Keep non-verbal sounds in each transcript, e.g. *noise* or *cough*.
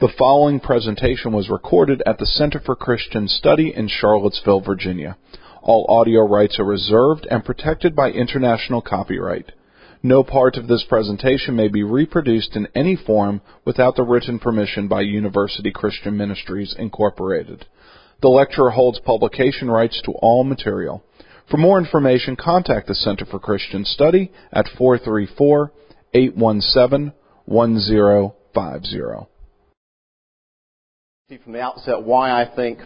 The following presentation was recorded at the Center for Christian Study in Charlottesville, Virginia. All audio rights are reserved and protected by international copyright. No part of this presentation may be reproduced in any form without the written permission by University Christian Ministries, Incorporated. The lecturer holds publication rights to all material. For more information, contact the Center for Christian Study at 434 817 1050 from the outset why I think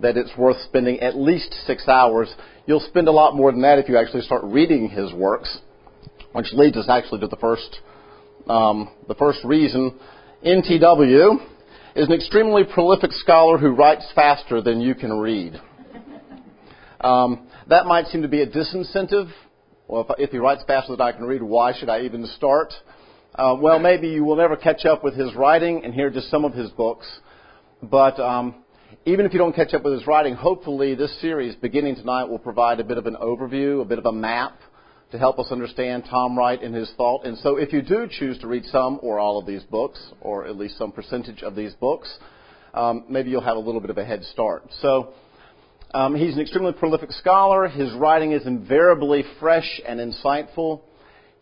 that it's worth spending at least six hours. You'll spend a lot more than that if you actually start reading his works, which leads us actually to the first, um, the first reason. NTW is an extremely prolific scholar who writes faster than you can read. Um, that might seem to be a disincentive. Well, if, if, he writes faster than I can read, why should I even start? Uh, well, maybe you will never catch up with his writing, and here are just some of his books. But um, even if you don't catch up with his writing, hopefully this series, beginning tonight, will provide a bit of an overview, a bit of a map to help us understand Tom Wright and his thought. And so if you do choose to read some or all of these books, or at least some percentage of these books, um, maybe you'll have a little bit of a head start. So um, he's an extremely prolific scholar. His writing is invariably fresh and insightful.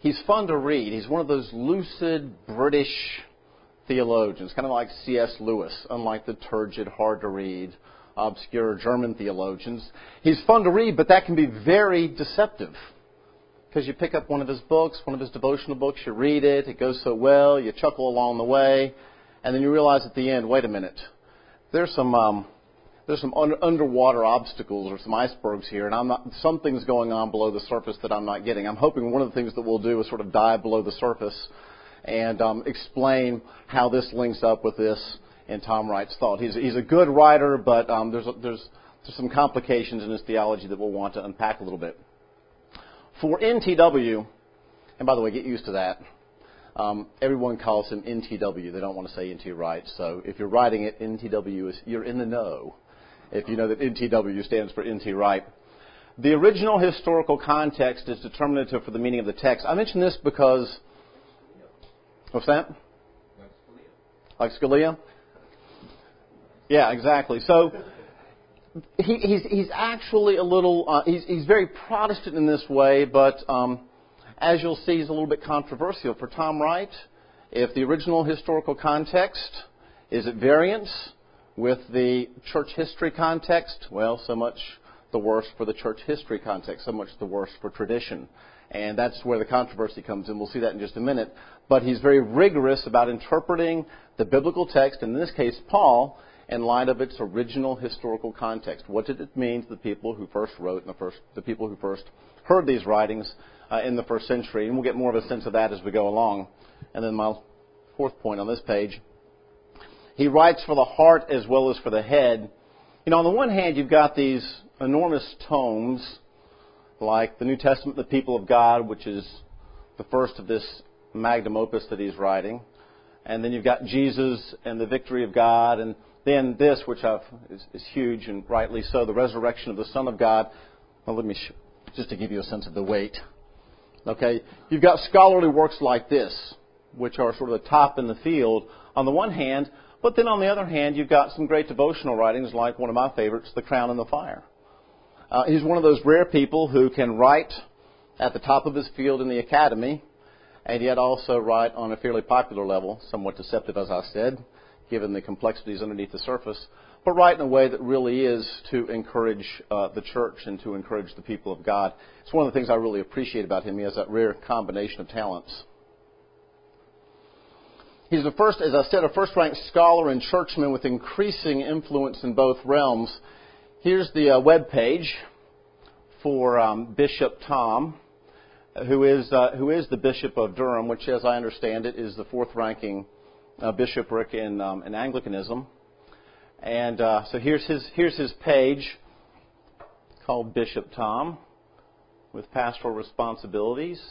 He's fun to read. He's one of those lucid British theologians, kind of like C.S. Lewis, unlike the turgid, hard to read, obscure German theologians. He's fun to read, but that can be very deceptive. Because you pick up one of his books, one of his devotional books, you read it, it goes so well, you chuckle along the way, and then you realize at the end, wait a minute, there's some um, there's some un- underwater obstacles or some icebergs here, and I'm not, something's going on below the surface that I'm not getting. I'm hoping one of the things that we'll do is sort of dive below the surface and um, explain how this links up with this in Tom Wright's thought. He's, he's a good writer, but um, there's, there's, there's some complications in his theology that we'll want to unpack a little bit. For NTW, and by the way, get used to that. Um, everyone calls him NTW. They don't want to say NT Wright. So if you're writing it, NTW is you're in the know. If you know that NTW stands for NT Wright. The original historical context is determinative for the meaning of the text. I mention this because What's that? Like Scalia? Like Scalia? Yeah, exactly. So he, he's, he's actually a little, uh, he's, he's very Protestant in this way, but um, as you'll see, he's a little bit controversial. For Tom Wright, if the original historical context is at variance with the church history context, well, so much the worse for the church history context, so much the worse for tradition. And that's where the controversy comes in. We'll see that in just a minute. But he's very rigorous about interpreting the biblical text, in this case, Paul, in light of its original historical context. What did it mean to the people who first wrote and the, first, the people who first heard these writings uh, in the first century? And we'll get more of a sense of that as we go along. And then my fourth point on this page. He writes for the heart as well as for the head. You know, on the one hand, you've got these enormous tomes like the New Testament, the people of God, which is the first of this magnum opus that he's writing. And then you've got Jesus and the victory of God, and then this, which is, is, huge and rightly so, the resurrection of the Son of God. Well, let me sh- just to give you a sense of the weight. Okay, you've got scholarly works like this, which are sort of the top in the field on the one hand, but then on the other hand, you've got some great devotional writings like one of my favorites, The Crown and the Fire. Uh, he's one of those rare people who can write at the top of his field in the academy and yet also write on a fairly popular level, somewhat deceptive, as I said, given the complexities underneath the surface, but write in a way that really is to encourage uh, the church and to encourage the people of God. It's one of the things I really appreciate about him. He has that rare combination of talents. He's the first, as I said, a first ranked scholar and churchman with increasing influence in both realms. Here's the uh, web page for um, Bishop Tom, who is, uh, who is the Bishop of Durham, which, as I understand it, is the fourth ranking uh, bishopric in, um, in Anglicanism. And uh, so here's his, here's his page called Bishop Tom with pastoral responsibilities.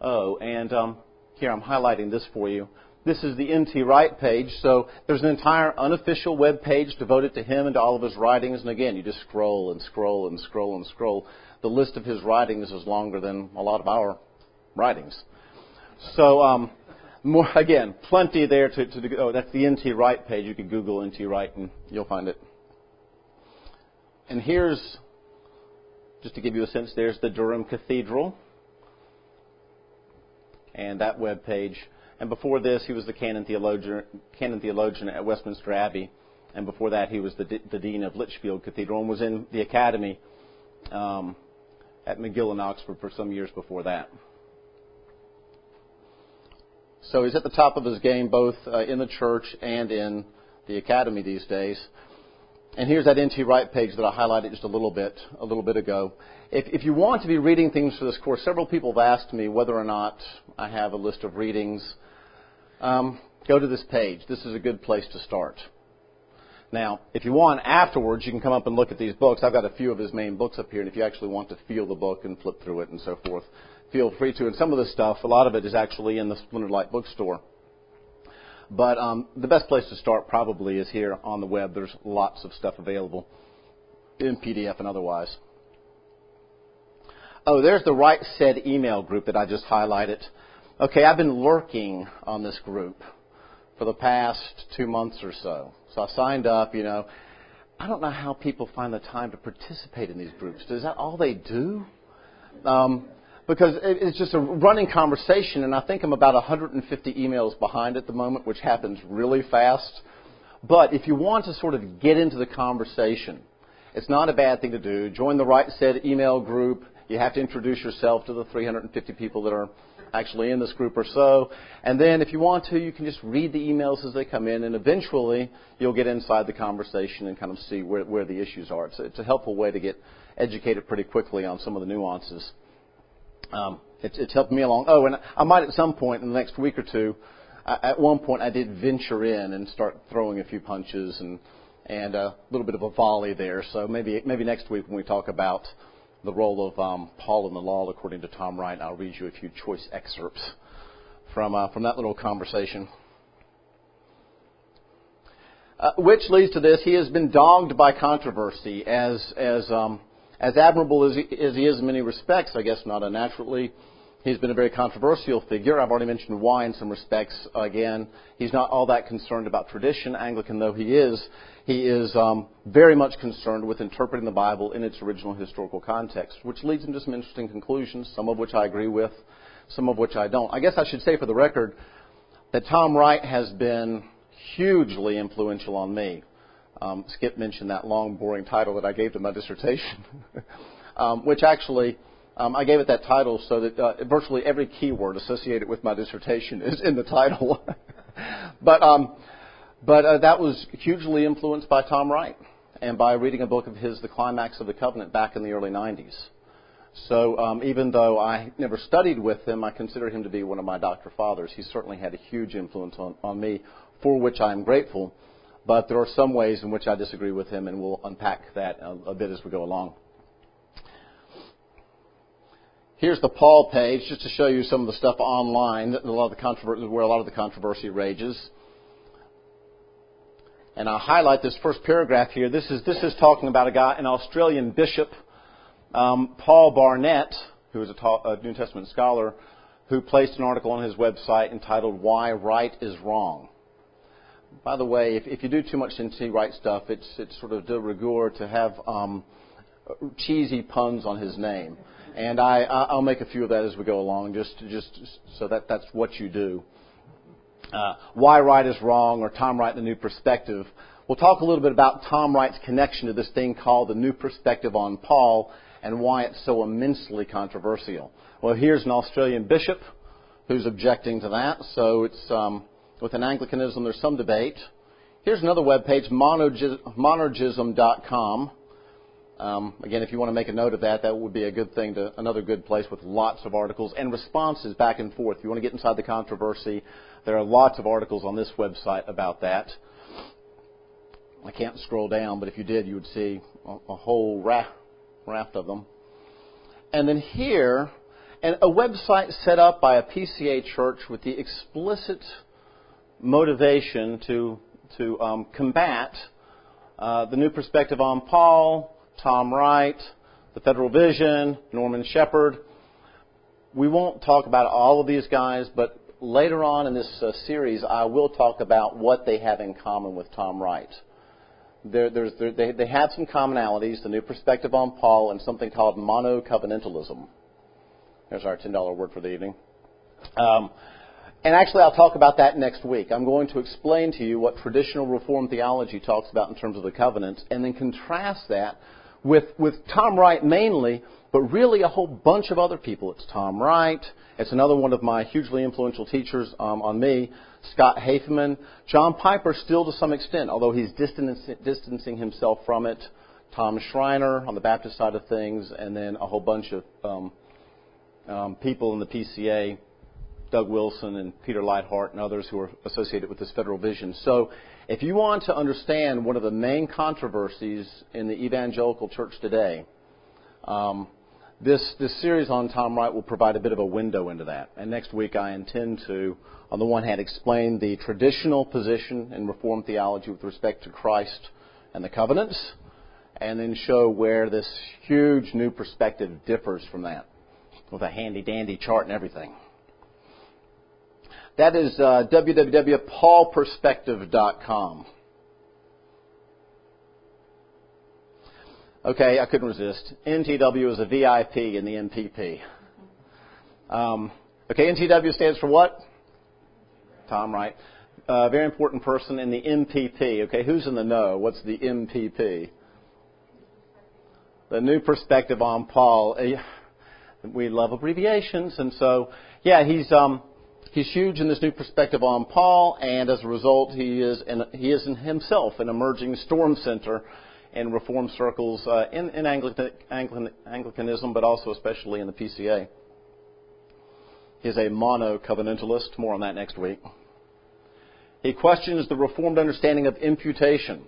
Oh, and um, here I'm highlighting this for you. This is the NT Wright page. So there's an entire unofficial web page devoted to him and to all of his writings. And again, you just scroll and scroll and scroll and scroll. The list of his writings is longer than a lot of our writings. So um, more *laughs* again, plenty there to, to oh, that's the NT Wright page. You can Google NT Wright and you'll find it. And here's, just to give you a sense, there's the Durham Cathedral and that web page. And before this, he was the canon theologian, canon theologian at Westminster Abbey. And before that, he was the, the dean of Lichfield Cathedral and was in the academy um, at McGill in Oxford for some years before that. So he's at the top of his game both uh, in the church and in the academy these days. And here's that NT Wright page that I highlighted just a little bit, a little bit ago. If, if you want to be reading things for this course, several people have asked me whether or not I have a list of readings. Um, go to this page. This is a good place to start. Now, if you want afterwards, you can come up and look at these books. I've got a few of his main books up here, and if you actually want to feel the book and flip through it and so forth, feel free to. And some of this stuff, a lot of it is actually in the Splendid Light bookstore. But um, the best place to start probably is here on the web. There's lots of stuff available in PDF and otherwise. Oh, there's the Right Said email group that I just highlighted. Okay, I've been lurking on this group for the past two months or so. So I signed up, you know. I don't know how people find the time to participate in these groups. Is that all they do? Um, because it's just a running conversation, and I think I'm about 150 emails behind at the moment, which happens really fast. But if you want to sort of get into the conversation, it's not a bad thing to do. Join the Right Said email group. You have to introduce yourself to the 350 people that are actually in this group or so. And then if you want to, you can just read the emails as they come in, and eventually you'll get inside the conversation and kind of see where, where the issues are. It's, it's a helpful way to get educated pretty quickly on some of the nuances. Um, it's, it's helped me along. Oh, and I might at some point in the next week or two, I, at one point I did venture in and start throwing a few punches and and a little bit of a volley there. So maybe maybe next week when we talk about the role of um, Paul in the law, according to Tom Wright, I'll read you a few choice excerpts from uh, from that little conversation. Uh, which leads to this: he has been dogged by controversy as as um, as admirable as he, as he is in many respects, I guess not unnaturally, he's been a very controversial figure. I've already mentioned why in some respects. Again, he's not all that concerned about tradition, Anglican though he is. He is um, very much concerned with interpreting the Bible in its original historical context, which leads him to some interesting conclusions, some of which I agree with, some of which I don't. I guess I should say for the record that Tom Wright has been hugely influential on me. Um, Skip mentioned that long, boring title that I gave to my dissertation, *laughs* um, which actually um, I gave it that title so that uh, virtually every keyword associated with my dissertation is in the title. *laughs* but um, but uh, that was hugely influenced by Tom Wright and by reading a book of his, The Climax of the Covenant, back in the early 90s. So um, even though I never studied with him, I consider him to be one of my doctor fathers. He certainly had a huge influence on, on me, for which I am grateful. But there are some ways in which I disagree with him, and we'll unpack that a, a bit as we go along. Here's the Paul page, just to show you some of the stuff online, a lot of the controversy, where a lot of the controversy rages. And I'll highlight this first paragraph here. This is, this is talking about a guy, an Australian bishop, um, Paul Barnett, who is a, ta- a New Testament scholar, who placed an article on his website entitled Why Right is Wrong. By the way, if, if you do too much NT Wright stuff, it's, it's sort of de rigueur to have um, cheesy puns on his name. And I, I'll make a few of that as we go along, just, just so that that's what you do. Uh, why right is wrong, or Tom Wright, the new perspective. We'll talk a little bit about Tom Wright's connection to this thing called the new perspective on Paul and why it's so immensely controversial. Well, here's an Australian bishop who's objecting to that, so it's um, Within Anglicanism, there's some debate. Here's another web page, monergism.com. Um, again, if you want to make a note of that, that would be a good thing to another good place with lots of articles and responses back and forth. If you want to get inside the controversy, there are lots of articles on this website about that. I can't scroll down, but if you did, you would see a, whole raft, raft of them. And then here, and a website set up by a PCA church with the explicit motivation to, to um, combat uh, the new perspective on Paul, Tom Wright, the Federal Vision, Norman Shepherd. We won't talk about all of these guys, but later on in this uh, series, I will talk about what they have in common with Tom Wright. There, there, they, they have some commonalities, the new perspective on Paul, and something called monocovenantalism. There's our $10 word for the evening. Um, and actually, I'll talk about that next week. I'm going to explain to you what traditional Reformed theology talks about in terms of the covenants, and then contrast that with, with Tom Wright mainly, but really a whole bunch of other people. It's Tom Wright. It's another one of my hugely influential teachers um, on me, Scott Hafemann. John Piper, still to some extent, although he's distancing himself from it. Tom Schreiner on the Baptist side of things, and then a whole bunch of um, um, people in the PCA Doug Wilson and Peter Leithart and others who are associated with this federal vision. So, if you want to understand one of the main controversies in the evangelical church today, um, this, this series on Tom Wright will provide a bit of a window into that. And next week I intend to, on the one hand, explain the traditional position in Reformed theology with respect to Christ and the covenants, and then show where this huge new perspective differs from that, with a handy dandy chart and everything. That is uh, www.paulperspective.com. Okay, I couldn't resist. NTW is a VIP in the MPP. Um, okay, NTW stands for what? Tom, right? A uh, very important person in the MPP. Okay, who's in the know? What's the MPP? The New Perspective on Paul. Uh, we love abbreviations, and so yeah, he's um, he's huge in this new perspective on Paul, and as a result, he is in, he is himself an emerging storm center in Reform circles uh, in, in Anglican, Anglican, Anglicanism, but also especially in the PCA. He's a mono covenantalist. More on that next week. He questions the Reformed understanding of imputation.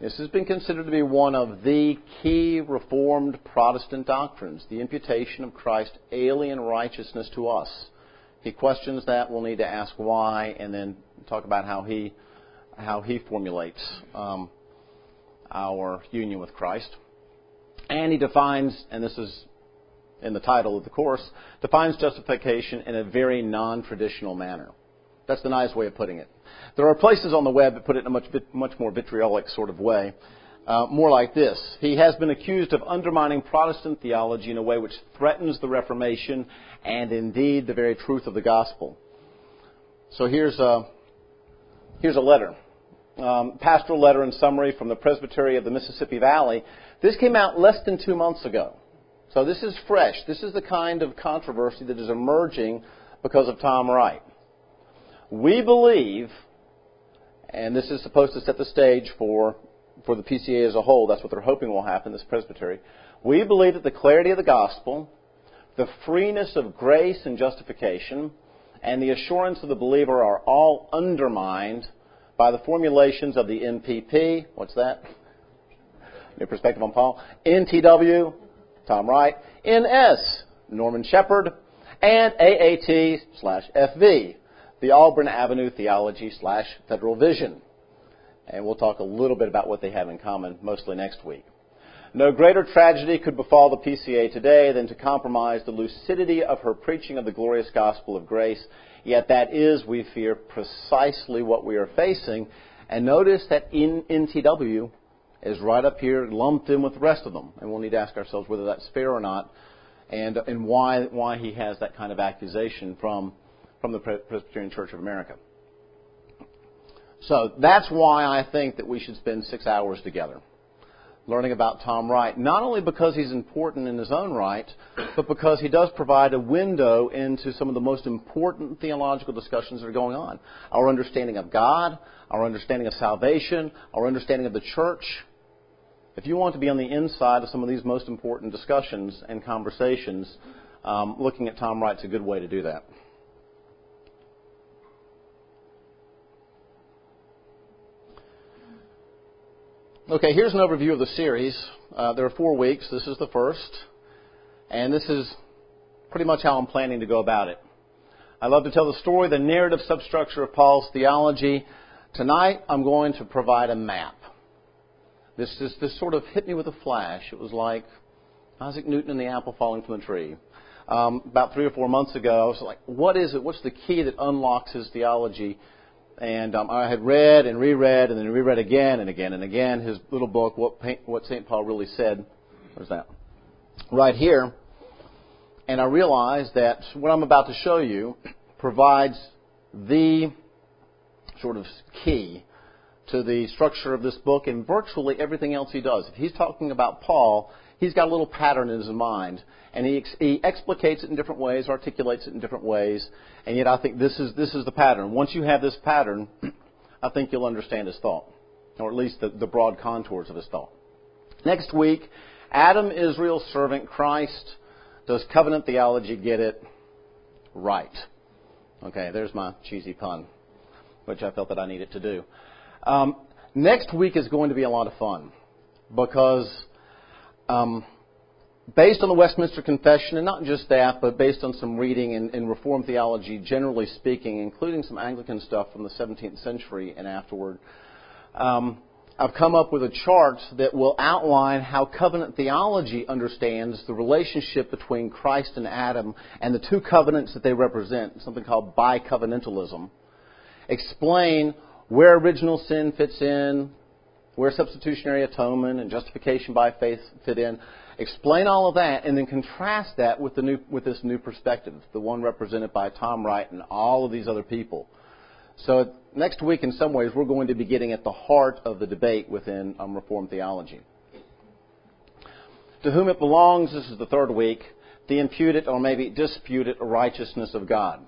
This has been considered to be one of the key Reformed Protestant doctrines, the imputation of Christ's alien righteousness to us he questions that. We'll need to ask why, and then talk about how he how he formulates um, our union with Christ. And he defines, and this is in the title of the course, defines justification in a very non-traditional manner. That's the nice way of putting it. There are places on the web that put it in a much, much more vitriolic sort of way. Uh, more like this. He has been accused of undermining Protestant theology in a way which threatens the Reformation and indeed the very truth of the gospel. So here's a, here's a letter. Um, pastoral letter in summary from the Presbytery of the Mississippi Valley. This came out less than two months ago. So this is fresh. This is the kind of controversy that is emerging because of Tom Wright. We believe, and this is supposed to set the stage for for the PCA as a whole. That's what they're hoping will happen, this presbytery. We believe that the clarity of the gospel, the freeness of grace and justification, and the assurance of the believer are all undermined by the formulations of the MPP. What's that? New Perspective on Paul. NTW, Tom Wright. NS, Norman Shepherd. And AAT slash FV, the Auburn Avenue Theology slash Federal Vision and we'll talk a little bit about what they have in common, mostly next week. No greater tragedy could befall the PCA today than to compromise the lucidity of her preaching of the glorious gospel of grace. Yet that is, we fear, precisely what we are facing. And notice that in NTW is right up here, lumped in with the rest of them. And we'll need to ask ourselves whether that's fair or not, and, and why, why he has that kind of accusation from, from the Presbyterian Church of America. So that's why I think that we should spend six hours together learning about Tom Wright, not only because he's important in his own right, but because he does provide a window into some of the most important theological discussions that are going on. Our understanding of God, our understanding of salvation, our understanding of the church. If you want to be on the inside of some of these most important discussions and conversations, um, looking at Tom Wright's a good way to do that. Okay, here's an overview of the series. Uh, there are four weeks. This is the first. And this is pretty much how I'm planning to go about it. I love to tell the story, the narrative substructure of Paul's theology. Tonight, I'm going to provide a map. This, this sort of hit me with a flash. It was like Isaac Newton and the apple falling from the tree. um, about three or four months ago. I was like, what is it? What's the key that unlocks his theology? And um, I had read and reread and then reread again and again and again his little book, What, what St. Paul Really Said. Where's that? Right here. And I realized that what I'm about to show you provides the sort of key to the structure of this book and virtually everything else he does. If he's talking about Paul, he's got a little pattern in his mind, and he, he explicates it in different ways, articulates it in different ways, and yet I think this is, this is the pattern. Once you have this pattern, *clears throat* I think you'll understand his thought, or at least the, the broad contours of his thought. Next week, Adam, Israel's servant, Christ, does covenant theology get it right? Okay, there's my cheesy pun, which I felt that I needed to do. Um, next week is going to be a lot of fun because um, based on the Westminster Confession, and not just that, but based on some reading in, in Reformed theology, generally speaking, including some Anglican stuff from the 17th century and afterward, um, I've come up with a chart that will outline how covenant theology understands the relationship between Christ and Adam and the two covenants that they represent, something called bicovenantalism. Explain where original sin fits in, where substitutionary atonement and justification by faith fit in. Explain all of that and then contrast that with, the new, with this new perspective, the one represented by Tom Wright and all of these other people. So next week, in some ways, we're going to be getting at the heart of the debate within um, Reformed theology. To whom it belongs, this is the third week, the imputed or maybe disputed righteousness of God.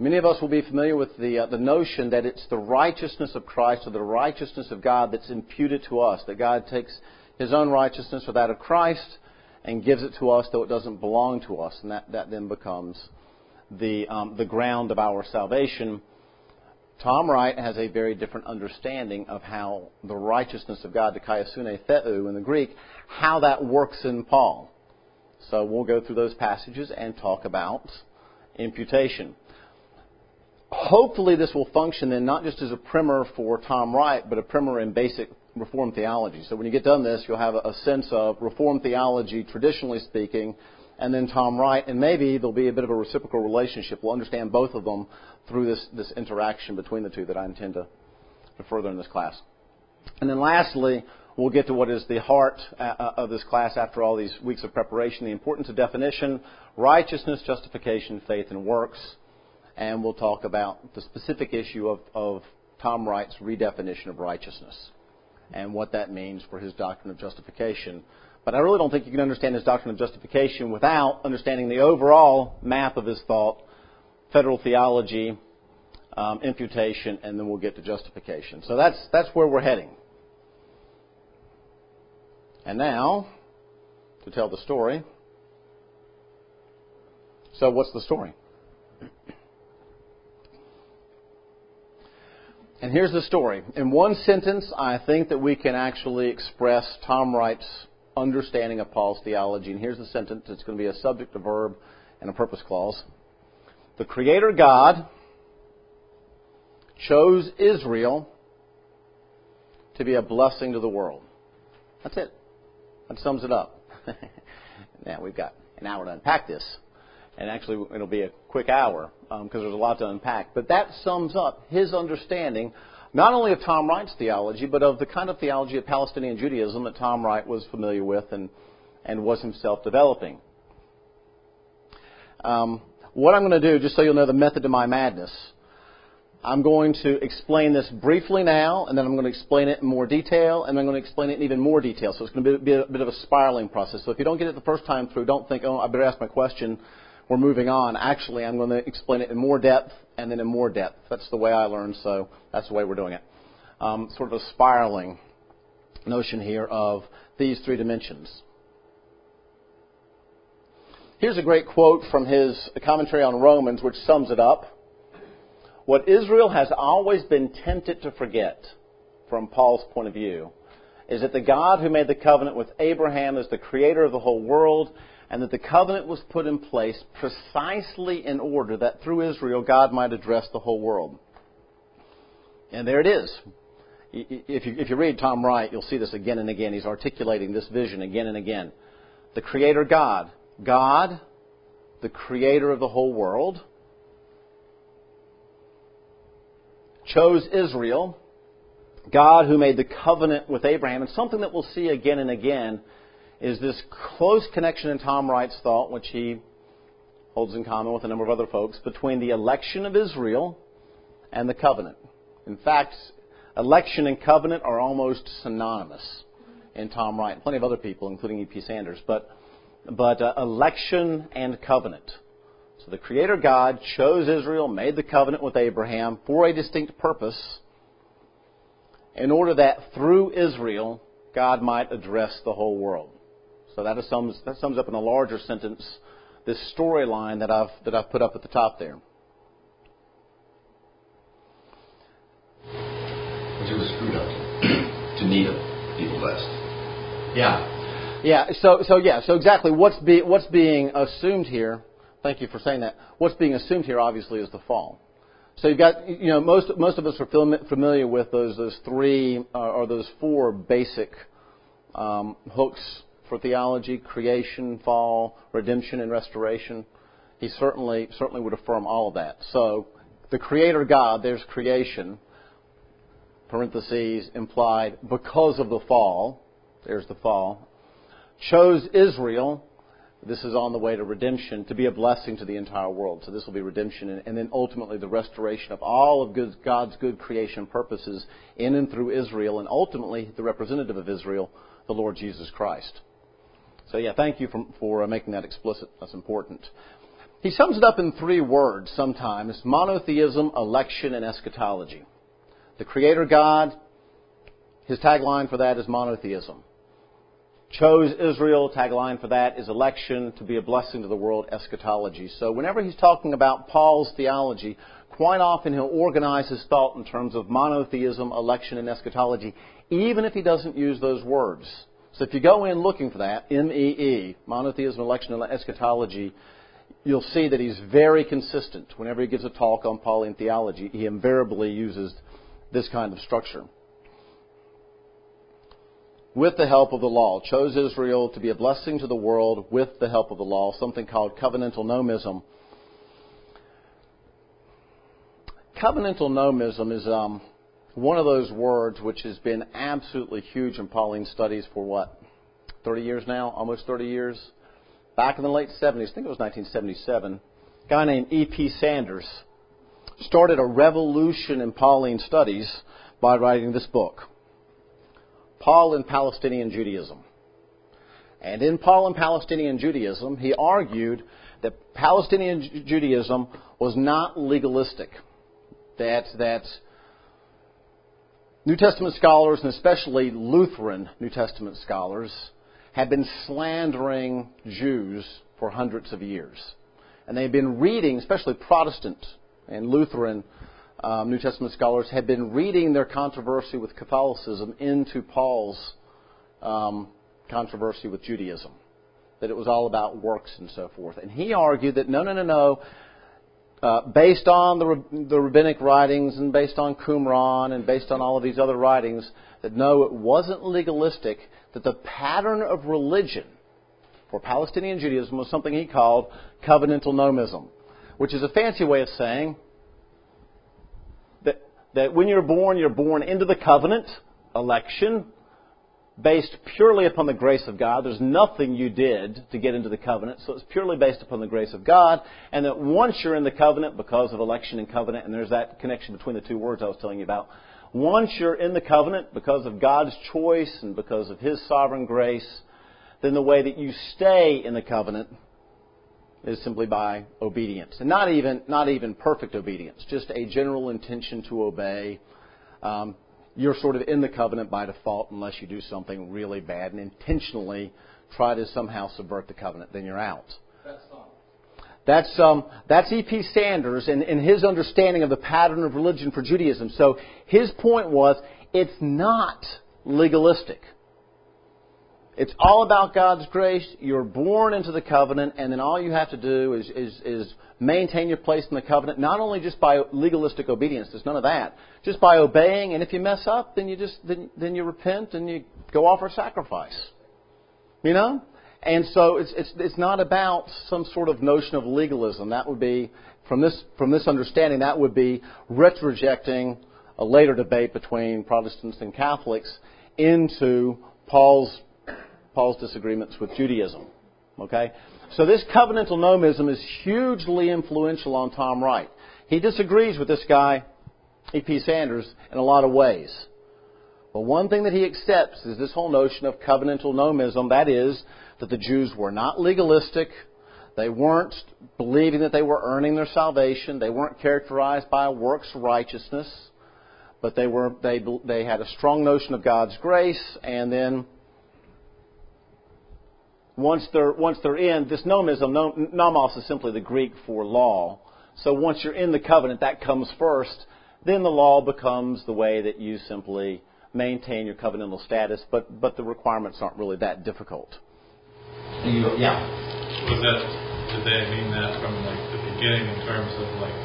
Many of us will be familiar with the, uh, the notion that it's the righteousness of Christ or the righteousness of God that's imputed to us, that God takes his own righteousness or that of Christ and gives it to us, though it doesn't belong to us, and that, that then becomes the, um, the ground of our salvation. Tom Wright has a very different understanding of how the righteousness of God, the dikaiosune theou in the Greek, how that works in Paul. So we'll go through those passages and talk about imputation hopefully this will function then not just as a primer for Tom Wright, but a primer in basic Reformed theology. So when you get done this, you'll have a sense of Reformed theology, traditionally speaking, and then Tom Wright, and maybe there'll be a bit of a reciprocal relationship. We'll understand both of them through this, this interaction between the two that I intend to, to further in this class. And then lastly, we'll get to what is the heart uh, uh, of this class after all these weeks of preparation, the importance of definition, righteousness, justification, faith, and works and we'll talk about the specific issue of, Tom Wright's redefinition of righteousness and what that means for his doctrine of justification. But I really don't think you can understand his doctrine of justification without understanding the overall map of his thought, federal theology, um, imputation, and then we'll get to justification. So that's, that's where we're heading. And now, to tell the story. So, what's the story? And here's the story. In one sentence, I think that we can actually express Tom Wright's understanding of Paul's theology. And here's the sentence. It's going to be a subject, a verb, and a purpose clause. The Creator God chose Israel to be a blessing to the world. That's it. That sums it up. *laughs* now we've got an hour to unpack this and actually it'll be a quick hour because um, there's a lot to unpack. But that sums up his understanding not only of Tom Wright's theology, but of the kind of theology of Palestinian Judaism that Tom Wright was familiar with and, and was himself developing. Um, what I'm going to do, just so you'll know the method to my madness, I'm going to explain this briefly now, and then I'm going to explain it in more detail, and then I'm going to explain it in even more detail. So it's going to be a bit of a spiraling process. So if you don't get it the first time through, don't think, oh, I better ask my question we're moving on. Actually, I'm going to explain it in more depth and then in more depth. That's the way I learned, so that's the way we're doing it. Um, sort of a spiraling notion here of these three dimensions. Here's a great quote from his commentary on Romans, which sums it up. What Israel has always been tempted to forget, from Paul's point of view, is that the God who made the covenant with Abraham is the creator of the whole world and that the covenant was put in place precisely in order that through Israel God might address the whole world. And there it is. If you, if you read Tom Wright, you'll see this again and again. He's articulating this vision again and again. The Creator God. God the creator of the whole world, chose Israel, God who made the covenant with Abraham, and something that we'll see again and again is this close connection in Tom Wright's thought, which he holds in common with a number of other folks, between the election of Israel and the covenant. In fact, election and covenant are almost synonymous in Tom Wright, and plenty of other people, including E.P. Sanders. But, but uh, election and covenant. So the Creator God chose Israel, made the covenant with Abraham for a distinct purpose, in order that through Israel, God might address the whole world. So that sums, that sums up in a larger sentence this storyline that I've, that I've put up at the top there. Which it was screwed up to need a people blessed. Yeah. Yeah. So, so yeah. So exactly what's be, what's being assumed here. Thank you for saying that. What's being assumed here, obviously, is the fall. So you've got, you know, most most of us are familiar with those those three uh, or those four basic um, hooks for theology: creation, fall, redemption, and restoration. He certainly certainly would affirm all of that. So the Creator God, there's creation. Parentheses implied because of the fall. There's the fall. Chose Israel. This is on the way to redemption to be a blessing to the entire world. So this will be redemption and, and then ultimately the restoration of all of God's good creation purposes in and through Israel and ultimately the representative of Israel, the Lord Jesus Christ. So yeah, thank you for, for uh, making that explicit. That's important. He sums it up in three words sometimes monotheism, election, and eschatology. The Creator God, his tagline for that is monotheism chose Israel. Tagline for that is election to be a blessing to the world, eschatology. So whenever he's talking about Paul's theology, quite often he'll organize his thought in terms of monotheism, election, and eschatology, even if he doesn't use those words. So if you go in looking for that, M-E-E, monotheism, election, and eschatology, you'll see that he's very consistent. Whenever he gives a talk on Pauline theology, he invariably uses this kind of structure with the help of the law, chose Israel to be a blessing to the world with the help of the law, something called covenantal nomism. Covenantal nomism is um, one of those words which has been absolutely huge in Pauline studies for what, 30 years now? Almost 30 years? Back in the late 70s, I think it was 1977, a guy named E.P. Sanders started a revolution in Pauline studies by writing this book. Paul and Palestinian Judaism. And in Paul and Palestinian Judaism, he argued that Palestinian Judaism was not legalistic. That, that New Testament scholars, and especially Lutheran New Testament scholars, have been slandering Jews for hundreds of years. And they've been reading, especially Protestant and Lutheran um, New Testament scholars have been reading their controversy with Catholicism into Paul's um, controversy with Judaism, that it was all about works and so forth. And he argued that no, no, no, no. Uh, based on the, the rabbinic writings and based on Qumran and based on all of these other writings, that no, it wasn't legalistic, that the pattern of religion for Palestinian Judaism was something he called covenantal nomism, which is a fancy way of saying that when you're born, you're born into the covenant, election, based purely upon the grace of God. There's nothing you did to get into the covenant, so it's purely based upon the grace of God. And that once you're in the covenant, because of election and covenant, and there's that connection between the two words I was telling you about, once you're in the covenant because of God's choice and because of His sovereign grace, then the way that you stay in the covenant is simply by obedience. And not even, not even perfect obedience, just a general intention to obey. Um, you're sort of in the covenant by default unless you do something really bad and intentionally try to somehow subvert the covenant, then you're out. That's, um, that's E.P. Sanders and, and his understanding of the pattern of religion for Judaism. So his point was it's not legalistic. It's all about God's grace. You're born into the covenant, and then all you have to do is, is, is maintain your place in the covenant, not only just by legalistic obedience, there's none of that, just by obeying, and if you mess up, then you just then, then you repent and you go offer sacrifice. You know? And so it's, it's, it's not about some sort of notion of legalism. That would be, from this, from this understanding, that would be retrojecting a later debate between Protestants and Catholics into Paul's, Paul's disagreements with Judaism. Okay? So this covenantal nomism is hugely influential on Tom Wright. He disagrees with this guy, E.P. Sanders, in a lot of ways. But one thing that he accepts is this whole notion of covenantal nomism. That is, that the Jews were not legalistic. They weren't believing that they were earning their salvation. They weren't characterized by works righteousness. But they, were, they, they had a strong notion of God's grace. And then once they're, once they're in, this nomism, nomos is simply the Greek for law. So once you're in the covenant, that comes first. Then the law becomes the way that you simply maintain your covenantal status, but, but the requirements aren't really that difficult. You, yeah. Was that, did they mean that from like the beginning in terms of like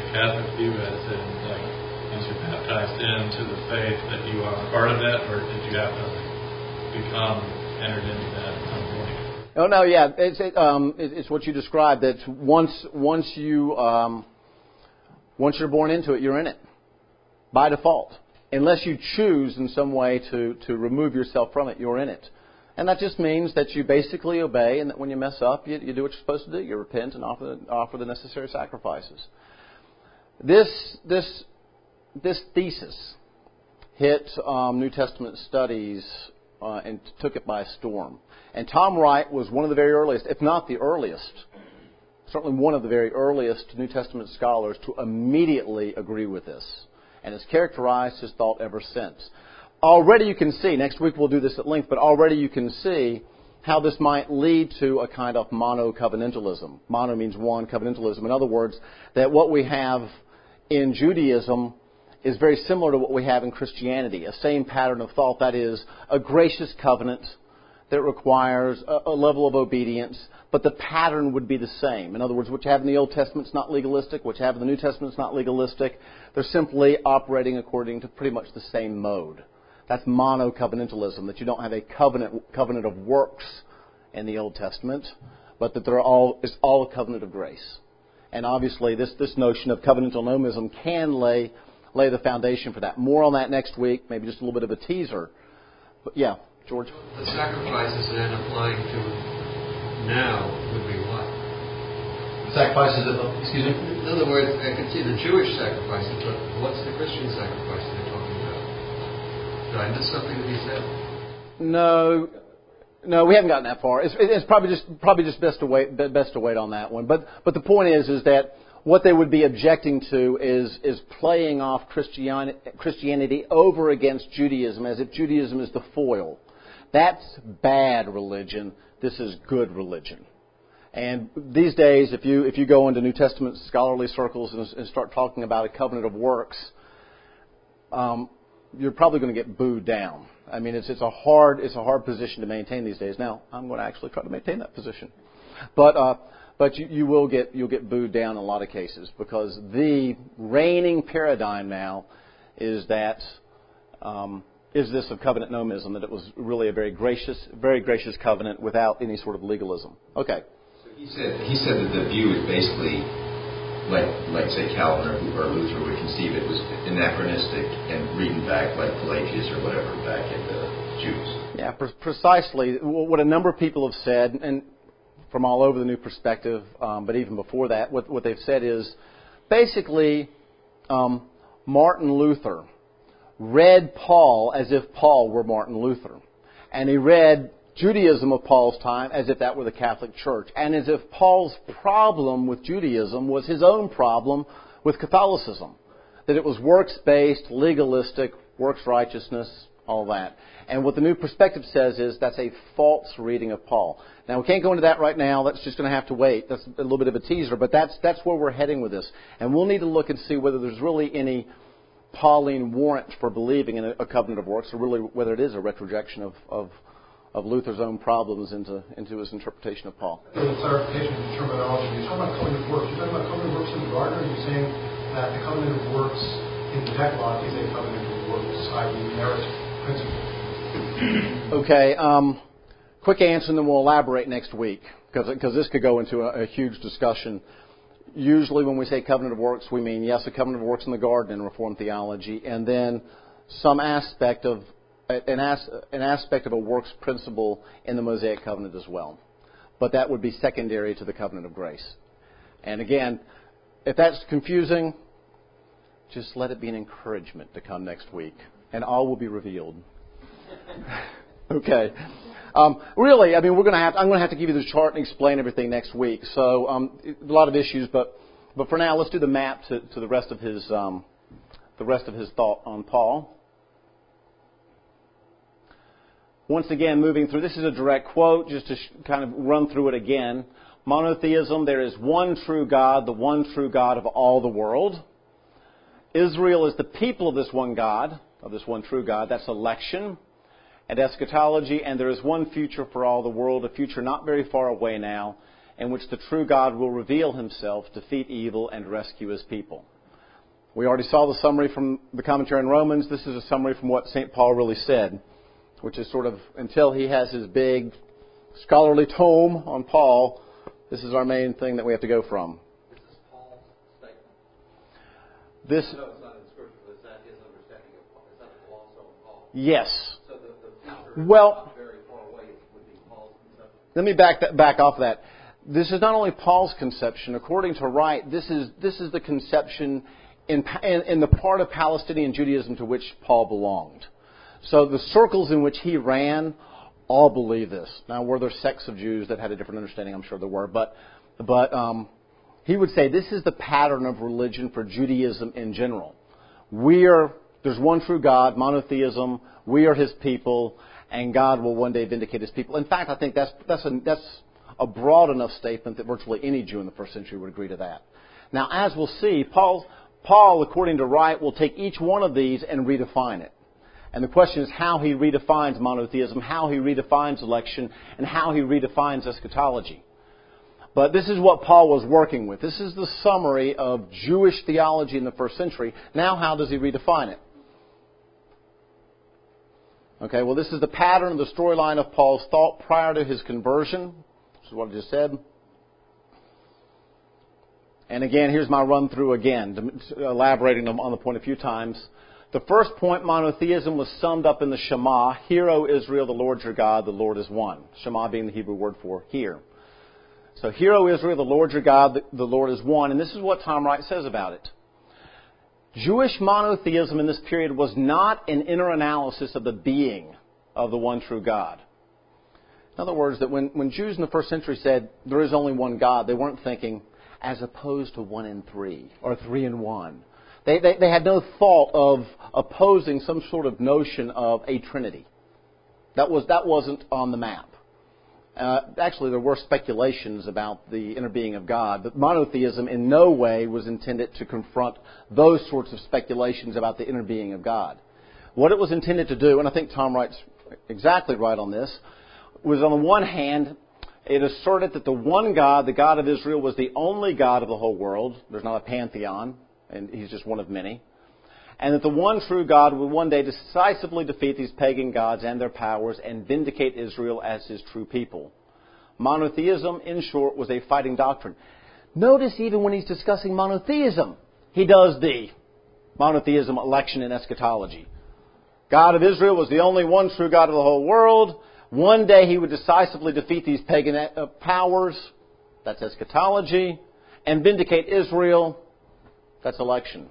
the Catholic view as in like once you're baptized into the faith that you are part of that, or did you have to like, become entered into that point? Oh no, yeah, it's it, um, it, it's what you described. That once once you um, once you're born into it, you're in it by default unless you choose in some way to, to remove yourself from it, you're in it. And that just means that you basically obey, and that when you mess up, you, you do what you're supposed to do. You repent and offer offer the necessary sacrifices. This, this, this thesis hit um, New Testament studies uh, and took it by storm. And Tom Wright was one of the very earliest, if not the earliest, certainly one of the very earliest New Testament scholars to immediately agree with this and has characterized his thought ever since. Already you can see, next week we'll do this at length, but already you can see how this might lead to a kind of mono covenantalism. Mono means one, covenantalism. In other words, that what we have in Judaism is very similar to what we have in Christianity, a same pattern of thought, that is, a gracious covenant that requires a, a, level of obedience, but the pattern would be the same. In other words, what you have in the Old Testament is not legalistic, what you have in the New Testament is not legalistic. They're simply operating according to pretty much the same mode. That's mono covenantalism, that you don't have a covenant, covenant of works in the Old Testament, but that they're all, it's all a covenant of grace. And obviously, this, this notion of covenantal nomism can lay, lay the foundation for that. More on that next week, maybe just a little bit of a teaser. But yeah, George? The sacrifices then applying to now would be what? Sacrifices of, excuse me? In other words, I can see the Jewish sacrifices, but what's the Christian sacrifice they're talking about? Did I miss something that he said? No, no, we haven't gotten that far. It's, it's probably just probably just best to wait best to wait on that one. But but the point is is that what they would be objecting to is, is playing off Christianity, over against Judaism as if Judaism is the foil. That's bad religion. This is good religion. And these days, if you, if you go into New Testament scholarly circles and, and start talking about a covenant of works, um, you're probably going to get booed down. I mean, it's, it's, a hard, it's a hard position to maintain these days. Now, I'm going to actually try to maintain that position. But, uh, but you, you will get, you'll get booed down in a lot of cases because the reigning paradigm now is that um, is this of covenant nomism, that it was really a very gracious, very gracious covenant without any sort of legalism. Okay. So he said he said that the view is basically like like say Calvin or, or Luther would conceive it was anachronistic and reading back like Pelagius or whatever back in the Jews. Yeah, pre- precisely what a number of people have said, and from all over the New Perspective, um, but even before that, what, what they've said is basically um, Martin Luther read Paul as if Paul were Martin Luther. And he read Judaism of Paul's time as if that were the Catholic Church. And as if Paul's problem with Judaism was his own problem with Catholicism. That it was works based, legalistic, works righteousness, all that. And what the New Perspective says is that's a false reading of Paul. Now we can't go into that right now. That's just going to have to wait. That's a little bit of a teaser, but that's that's where we're heading with this. And we'll need to look and see whether there's really any Pauline warrant for believing in a, covenant of works, or really whether it is a retrojection of, of, of Luther's own problems into, into his interpretation of Paul. Clarification of terminology, you're talking about covenant of works. You're talking about covenant of works in the garden, are you saying that the covenant of works in the Decalogue is a covenant of works, i.e., merit principle? Okay. Um, quick answer, and then we'll elaborate next week because this could go into a, a huge discussion. Usually, when we say covenant of works, we mean yes, the covenant of works in the garden in Reformed theology, and then some aspect of an, as, an aspect of a works principle in the Mosaic covenant as well. But that would be secondary to the covenant of grace. And again, if that's confusing, just let it be an encouragement to come next week, and all will be revealed. *laughs* okay. Um, really, I mean, we're going to have. I'm going to have to give you the chart and explain everything next week. So um, a lot of issues, but but for now, let's do the map to, to the rest of his um, the rest of his thought on Paul. Once again, moving through. This is a direct quote, just to sh- kind of run through it again. Monotheism. There is one true God, the one true God of all the world. Israel is the people of this one God, of this one true God. That's election and eschatology, and there is one future for all the world, a future not very far away now, in which the true God will reveal himself, defeat evil, and rescue his people. We already saw the summary from the commentary on Romans. This is a summary from what St. Paul really said, which is sort of until he has his big scholarly tome on Paul, this is our main thing that we have to go from. This is Paul's statement. This, No, it's not in Scripture, but is that his understanding of Paul? Is that the also of Paul? yes. Conception. Let me back that, back off that. This is not only Paul's conception. According to Wright, this is this is the conception in, in, in the part of Palestinian Judaism to which Paul belonged. So the circles in which he ran all believe this. Now, were there sects of Jews that had a different understanding? I'm sure there were, but but um, he would say this is the pattern of religion for Judaism in general. We are there's one true God, monotheism. We are His people, and God will one day vindicate His people. In fact, I think that's that's a, that's a broad enough statement that virtually any Jew in the first century would agree to that. Now, as we'll see, Paul Paul, according to Wright, will take each one of these and redefine it. And the question is how he redefines monotheism, how he redefines election, and how he redefines eschatology. But this is what Paul was working with. This is the summary of Jewish theology in the first century. Now, how does he redefine it? Okay, well, this is the pattern, of the storyline of Paul's thought prior to his conversion. This is what I just said. And again, here's my run through again, elaborating on the point a few times. The first point, monotheism, was summed up in the Shema. Hear, O Israel, the Lord your God, the Lord is one. Shema being the Hebrew word for hear. So, hear, O Israel, the Lord your God, the Lord is one. And this is what Tom Wright says about it. Jewish monotheism in this period was not an inner analysis of the being of the one true God. In other words, that when, when Jews in the first century said there is only one God, they weren't thinking as opposed to one in three or three in one. They, they, they had no thought of opposing some sort of notion of a Trinity. That, was, that wasn't on the map. Uh, actually, there were speculations about the inner being of God, but monotheism in no way was intended to confront those sorts of speculations about the inner being of God. What it was intended to do, and I think Tom Wright's exactly right on this, was on the one hand, it asserted that the one God, the God of Israel, was the only God of the whole world. There's not a pantheon, and he's just one of many. And that the one true God would one day decisively defeat these pagan gods and their powers and vindicate Israel as his true people. Monotheism, in short, was a fighting doctrine. Notice even when he's discussing monotheism, he does the monotheism election and eschatology. God of Israel was the only one true God of the whole world. One day he would decisively defeat these pagan uh, powers. That's eschatology. And vindicate Israel. That's election.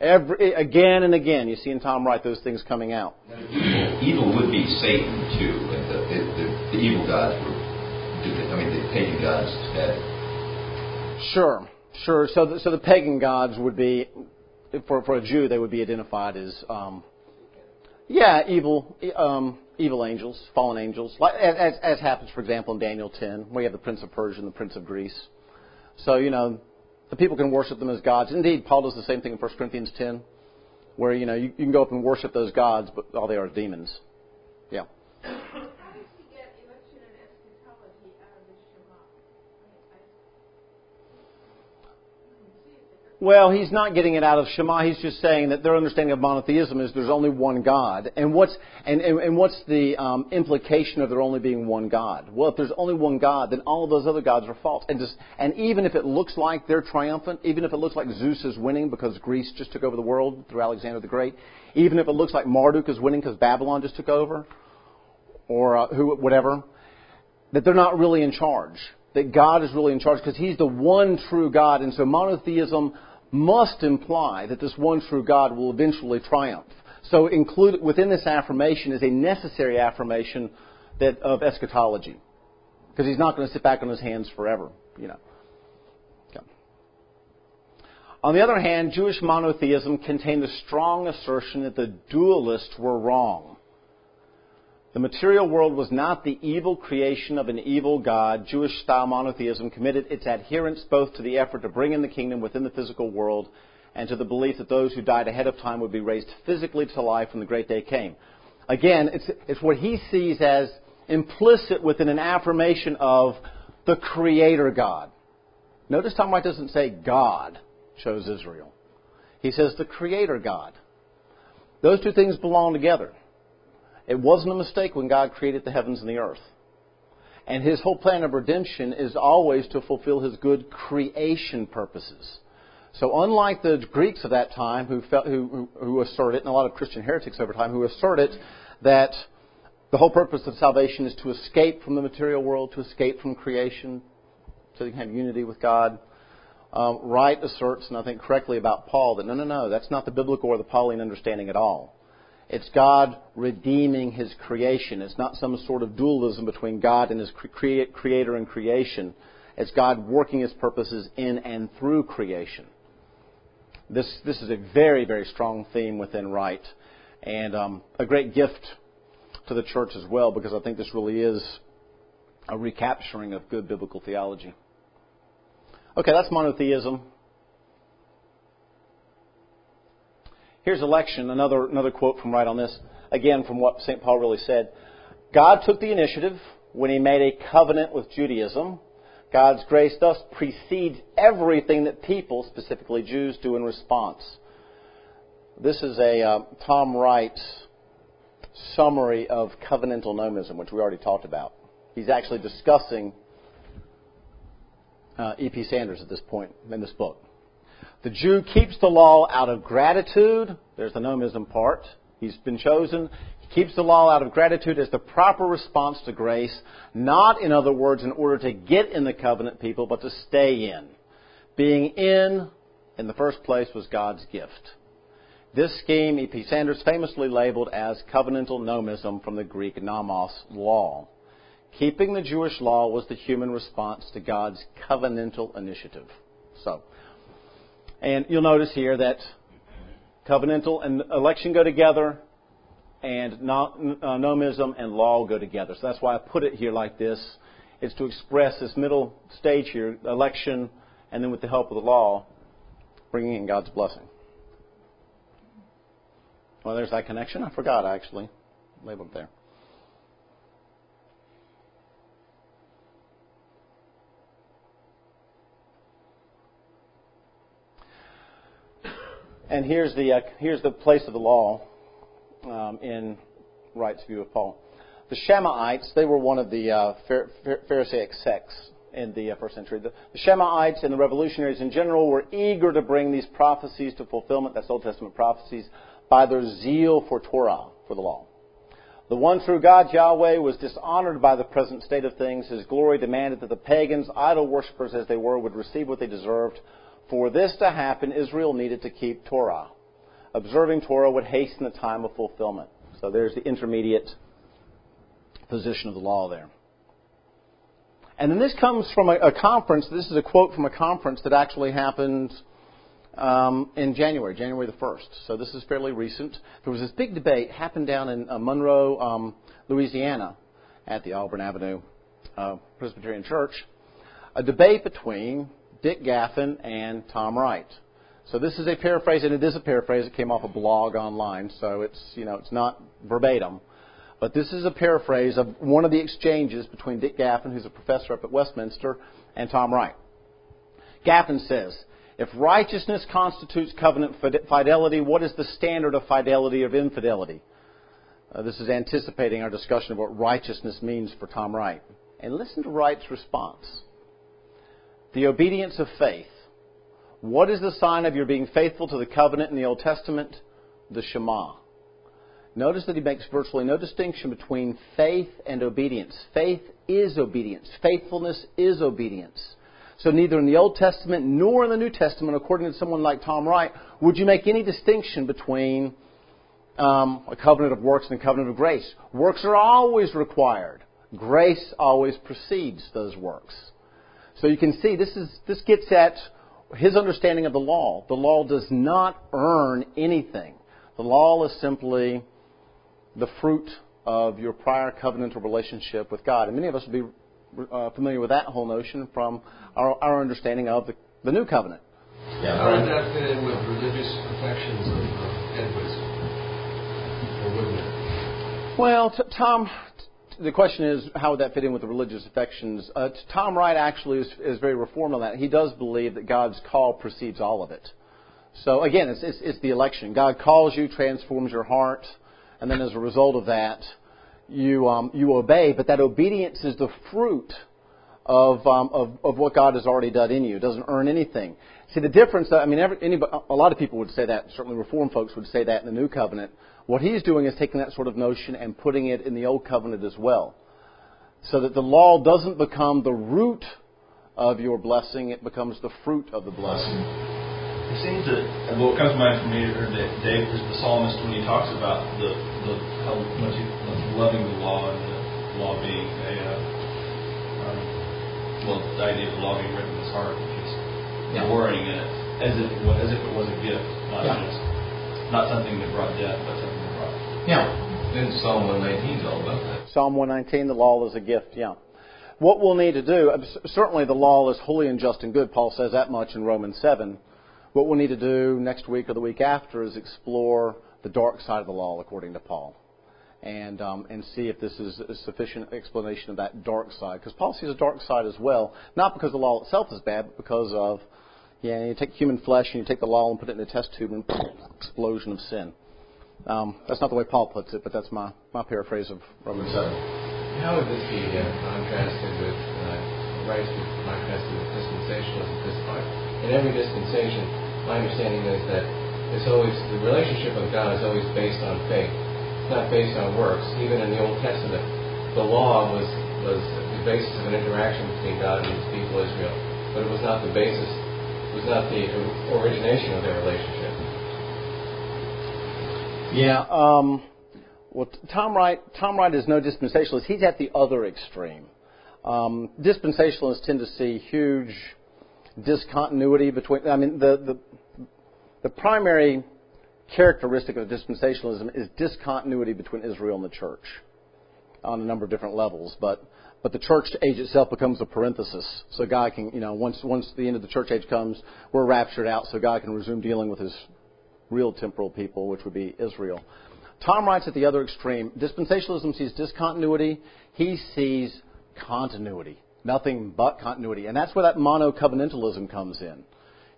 Every, again and again, you see in Tom Wright those things coming out. Evil, evil would be Satan too. The, the, the, the evil gods were, I mean, the pagan gods had. Sure, sure. So, the, so the pagan gods would be, for for a Jew, they would be identified as, um, yeah, evil, um, evil angels, fallen angels, like, as as happens, for example, in Daniel 10, where you have the prince of Persia and the prince of Greece. So you know, the people can worship them as gods. Indeed, Paul does the same thing in 1 Corinthians 10, where you know you, you can go up and worship those gods, but all they are is demons. Yeah. How does he get election and eschatology out of the Shema? I, I, I didn't see it there. Well, he's not getting it out of Shema. He's just saying that their understanding of monotheism is there's only one God. And what's and, and, and what's the um, implication of there only being one God? Well, if there's only one God, then all of those other gods are false. And just and even if it looks like they're triumphant, even if it looks like Zeus is winning because Greece just took over the world through Alexander the Great, even if it looks like Marduk is winning because Babylon just took over, or uh, who whatever, that they're not really in charge. That God is really in charge because He's the one true God, and so monotheism must imply that this one true God will eventually triumph. So included within this affirmation is a necessary affirmation that of eschatology. Because he's not going to sit back on his hands forever, you know. On the other hand, Jewish monotheism contained the strong assertion that the dualists were wrong. The material world was not the evil creation of an evil God. Jewish style monotheism committed its adherence both to the effort to bring in the kingdom within the physical world and to the belief that those who died ahead of time would be raised physically to life when the great day came. Again, it's, it's what he sees as implicit within an affirmation of the Creator God. Notice Tom Wright doesn't say God chose Israel. He says the Creator God. Those two things belong together. It wasn't a mistake when God created the heavens and the earth. And his whole plan of redemption is always to fulfill his good creation purposes. So unlike the Greeks of that time who, felt, who, who, asserted, and a lot of Christian heretics over time, who asserted that the whole purpose of salvation is to escape from the material world, to escape from creation, so you can have unity with God. Um, Wright asserts, and I think correctly about Paul, that no, no, no, that's not the biblical or the Pauline understanding at all. It's God redeeming His creation. It's not some sort of dualism between God and His creator and creation. It's God working His purposes in and through creation. This, this is a very, very strong theme within Wright, and um, a great gift to the church as well, because I think this really is a recapturing of good biblical theology. Okay, that's monotheism. Here's election, another, another quote from Wright on this, again from what St. Paul really said. God took the initiative when he made a covenant with Judaism. God's grace thus precedes everything that people, specifically Jews, do in response. This is a uh, Tom Wright's summary of covenantal nomism, which we already talked about. He's actually discussing uh, E.P. Sanders at this point in this book. The Jew keeps the law out of gratitude. There's the nomism part. He's been chosen. He keeps the law out of gratitude as the proper response to grace, not, in other words, in order to get in the covenant people, but to stay in. Being in, in the first place, was God's gift. This scheme, E.P. Sanders famously labeled as covenantal nomism from the Greek nomos, law. Keeping the Jewish law was the human response to God's covenantal initiative. So, and you'll notice here that covenantal and election go together, and uh, nomism and law go together. So that's why I put it here like this. It's to express this middle stage here, election, and then with the help of the law, bringing in God's blessing. Well, there's that connection. I forgot actually. Labeled there. And here's the, uh, here's the place of the law um, in Wright's view of Paul. The Shammaites, they were one of the uh, Pharisaic sects in the uh, first century. The, the Shammaites and the revolutionaries in general were eager to bring these prophecies to fulfillment, that's Old Testament prophecies, by their zeal for Torah, for the law. The one true God, Yahweh, was dishonored by the present state of things. His glory demanded that the pagans, idol worshippers as they were, would receive what they deserved. For this to happen, Israel needed to keep Torah. Observing Torah would hasten the time of fulfillment. So there's the intermediate position of the law there. And then this comes from a, a conference. This is a quote from a conference that actually happened um, in January, January the 1st. So this is fairly recent. There was this big debate happened down in uh, Monroe, um, Louisiana, at the Auburn Avenue uh, Presbyterian Church. A debate between Dick Gaffin and Tom Wright. So this is a paraphrase, and it is a paraphrase. It came off a blog online, so it's you know it's not verbatim, but this is a paraphrase of one of the exchanges between Dick Gaffin, who's a professor up at Westminster, and Tom Wright. Gaffin says, If righteousness constitutes covenant fidelity, what is the standard of fidelity of infidelity? Uh, this is anticipating our discussion of what righteousness means for Tom Wright. And listen to Wright's response. The obedience of faith. What is the sign of your being faithful to the covenant in the Old Testament? The Shema. Notice that he makes virtually no distinction between faith and obedience. Faith is obedience. Faithfulness is obedience. So neither in the Old Testament nor in the New Testament, according to someone like Tom Wright, would you make any distinction between um, a covenant of works and a covenant of grace. Works are always required. Grace always precedes those works. So you can see this is this gets at his understanding of the law. The law does not earn anything. The law is simply the fruit of your prior covenantal relationship with God. And many of us will be uh, familiar with that whole notion from our, our understanding of the, the new covenant. Yeah, how does that fit in with religious affections of uh, Edwards? Or wouldn't it? Well, t- Tom, t- the question is how would that fit in with the religious affections? Uh, Tom Wright actually is, is very reformed on that. He does believe that God's call precedes all of it. So again, it's, it's, it's the election. God calls you, transforms your heart, and then as a result of that, you um, you obey. But that obedience is the fruit of, um, of of what God has already done in you. It doesn't earn anything. See the difference. I mean, every, anybody, a lot of people would say that. Certainly, Reformed folks would say that in the New Covenant. What he's doing is taking that sort of notion and putting it in the Old Covenant as well, so that the law doesn't become the root of your blessing; it becomes the fruit of the blessing. It seems that what comes to mind for me, or that Dave is the psalmist when he talks about the, the how much he loves loving the law and the law being a uh, um, well, the idea of the law being written in his heart, which is Yeah. glorying in it, as if it was, as if it was a gift, not Yeah. just not something that brought death, but something that brought. Yeah. Then Psalm 119 is all about that. Psalm 119, the law is a gift, yeah. What we'll need to do, uh, certainly the law is holy and just and good. Paul says that much in Romans 7. What we'll need to do next week or the week after is explore the dark side of the law according to Paul. And, um, and see if this is a sufficient explanation of that dark side. Because Paul sees a dark side as well. Not because the law itself is bad, but because of, yeah, you take human flesh and you take the law and put it in a test tube and *clears throat* explosion of sin. Um, that's not the way Paul puts it, but that's my, my paraphrase of Romans 7. How would this be uh, contrasted with uh, right to contrasted with dispensationalism? Because in every dispensation, my understanding is that it's always the relationship with God is always based on faith. It's not based on works. Even in the Old Testament, the law was was the basis of an interaction between God and His people Israel, but it was not the basis. It was not the origination of their relationship. Yeah. Um, well, Tom Wright, Tom Wright is no dispensationalist. He's at the other extreme. Um, dispensationalists tend to see huge discontinuity between. I mean, the the the primary characteristic of dispensationalism is discontinuity between Israel and the church on a number of different levels. But but the church age itself becomes a parenthesis. So God can, you know, once once the end of the church age comes, we're raptured out, so God can resume dealing with His real temporal people, which would be Israel. Tom Wright's at the other extreme. Dispensationalism sees discontinuity. He sees continuity. Nothing but continuity. And that's where that mono-covenantalism comes in.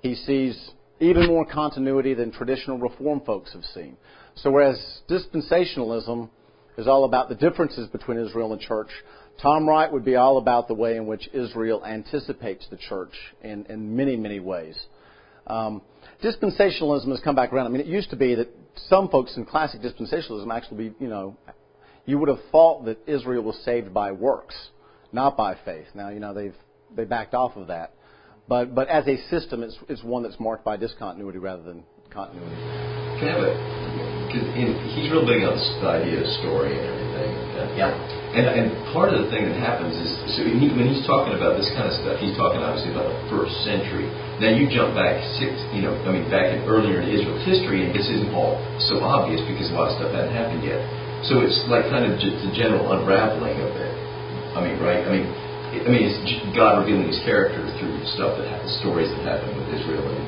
He sees even more continuity than traditional Reform folks have seen. So whereas dispensationalism is all about the differences between Israel and church, Tom Wright would be all about the way in which Israel anticipates the church in, in many, many ways. Um, dispensationalism has come back around. I mean, it used to be that some folks in classic dispensationalism actually, be, you know, you would have thought that Israel was saved by works, not by faith. Now, you know, they've they backed off of that, but but as a system, it's it's one that's marked by discontinuity rather than continuity. Can I have a, cause in, he's real big on the idea of story and everything. And, Yeah. And, and part of the thing that happens is, so he, when he's talking about this kind of stuff, he's talking obviously about the first century. Now you jump back six, you know, I mean back in earlier in Israel's history, and this isn't all so obvious because a lot of stuff hadn't happened yet. So it's like kind of just the general unraveling of it. I mean, right? I mean, I mean, it's God revealing His character through stuff that happened, stories that happened with Israel, and,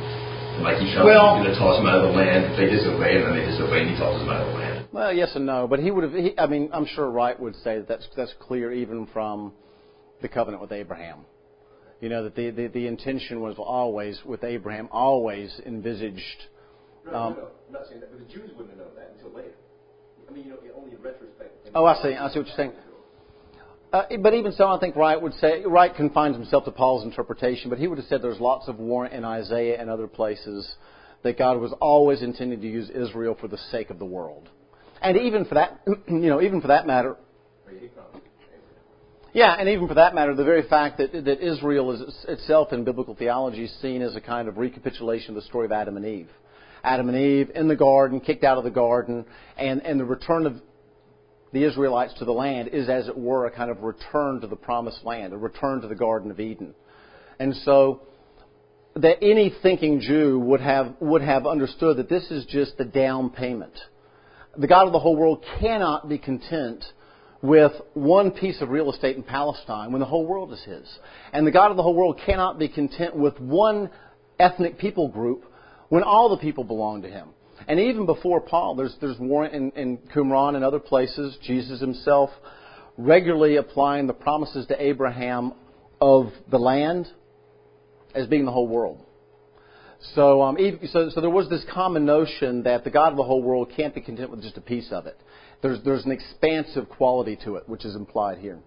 and like He Well- He's going to toss them out of the land. If they disobey, and then they disobey, and He tosses them out of the land. Well, yes and no, but he would have. He, I mean, I'm sure Wright would say that that's that's clear even from the covenant with Abraham. You know, that the, the, the intention was always, with Abraham, always envisaged. No, no, Um, no, I'm not saying that, but the Jews wouldn't have known that until later. I mean, you know, only in retrospect. Oh, I see. I see what you're saying. Uh, but even so, I think Wright would say Wright confines himself to Paul's interpretation, but he would have said there's lots of warrant in Isaiah and other places that God was always intending to use Israel for the sake of the world, and even for that, *clears throat* you know, even for that matter, yeah, and even for that matter, the very fact that, that Israel is itself in biblical theology seen as a kind of recapitulation of the story of Adam and Eve. Adam and Eve in the garden, kicked out of the garden, and, and the return of the Israelites to the land is, as it were, a kind of return to the promised land, a return to the Garden of Eden. And so, that any thinking Jew would have, would have understood that this is just the down payment. The God of the whole world cannot be content with one piece of real estate in Palestine when the whole world is His. And the God of the whole world cannot be content with one ethnic people group when all the people belong to Him. And even before Paul, there's, there's warrant in, in Qumran and other places, Jesus himself regularly applying the promises to Abraham of the land as being the whole world. So, um, so, so there was this common notion that the God of the whole world can't be content with just a piece of it. There's, there's an expansive quality to it, which is implied here.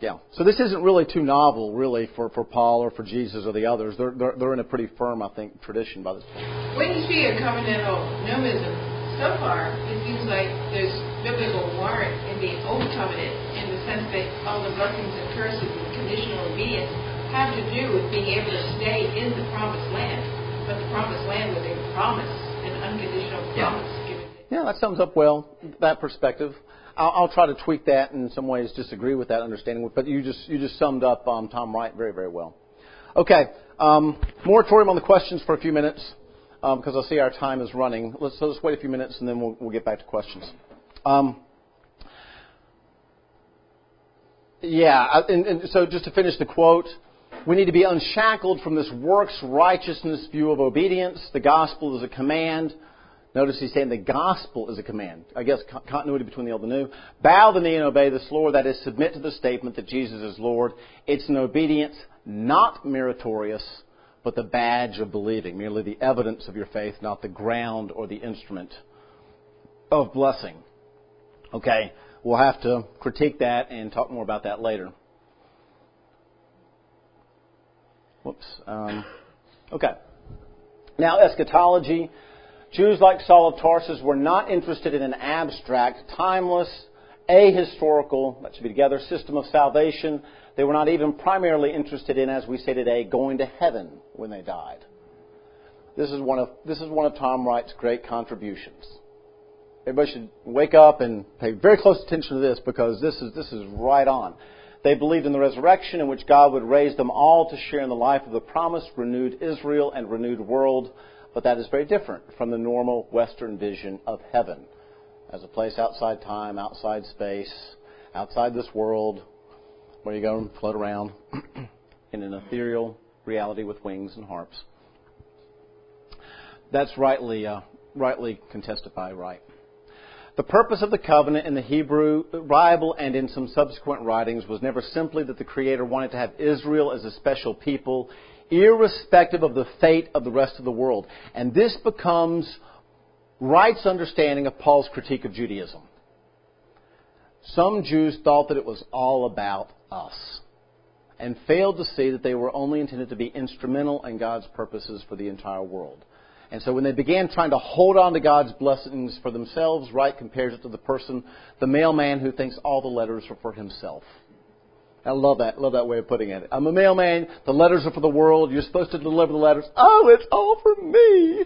Yeah. So this isn't really too novel, really, for, for Paul or for Jesus or the others. They're, they're, they're in a pretty firm, I think, tradition by this point. When you see a covenantal nomism, so far it seems like there's biblical warrant in the old covenant in the sense that all the blessings and curses and conditional obedience have to do with being able to stay in the promised land. But the promised land was a promise, an unconditional Yeah. given. Yeah, that sums up well that perspective. I'll, I'll try to tweak that in some ways disagree with that understanding, but you just you just summed up um, Tom Wright very very well. Okay, um, moratorium on the questions for a few minutes um, because I see our time is running. Let's so let's wait a few minutes and then we'll we'll get back to questions. Um, yeah, I- and, and so just to finish the quote, we need to be unshackled from this works righteousness view of obedience. The gospel is a command. Notice he's saying the gospel is a command. I guess continuity between the old and the new. Bow the knee and obey this Lord. That is, submit to the statement that Jesus is Lord. It's an obedience not meritorious, but the badge of believing, merely the evidence of your faith, not the ground or the instrument of blessing. Okay, we'll have to critique that and talk more about that later. Whoops. Um, okay. Now, eschatology. Jews like Saul of Tarsus were not interested in an abstract, timeless, ahistorical, that should be together, system of salvation. They were not even primarily interested in, as we say today, going to heaven when they died. This is one of, this is one of Tom Wright's great contributions. Everybody should wake up and pay very close attention to this because this is, this is right on. They believed in the resurrection in which God would raise them all to share in the life of the promised renewed Israel and renewed world, but that is very different from the normal Western vision of heaven as a place outside time, outside space, outside this world, where you go and float around *clears throat* in an ethereal reality with wings and harps. That's rightly, uh, rightly contested by Wright. The purpose of the covenant in the Hebrew Bible and in some subsequent writings was never simply that the Creator wanted to have Israel as a special people, irrespective of the fate of the rest of the world. And this becomes Wright's understanding of Paul's critique of Judaism. Some Jews thought that it was all about us and failed to see that they were only intended to be instrumental in God's purposes for the entire world. And so when they began trying to hold on to God's blessings for themselves, Wright compares it to the person, the mailman who thinks all the letters are for himself. I love that, love that way of putting it. I'm a mailman, the letters are for the world, you're supposed to deliver the letters. Oh, it's all for me!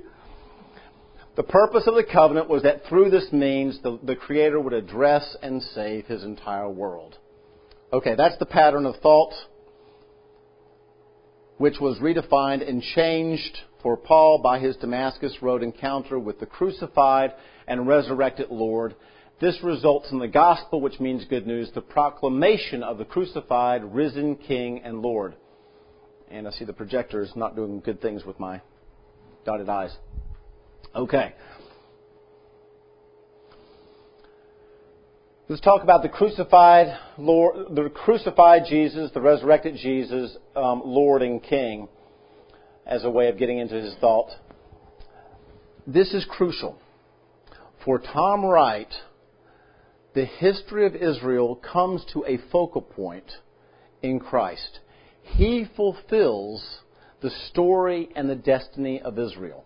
The purpose of the covenant was that through this means the, the Creator would address and save His entire world. Okay, that's the pattern of thought which was redefined and changed for Paul by his Damascus Road encounter with the crucified and resurrected Lord. This results in the gospel, which means good news, the proclamation of the crucified, risen King and Lord. And I see the projector is not doing good things with my dotted eyes. Okay. Let's talk about the crucified Lord, the crucified Jesus, the resurrected Jesus, um, Lord and King, as a way of getting into his thought. This is crucial. For Tom Wright, the history of Israel comes to a focal point in Christ. He fulfills the story and the destiny of Israel.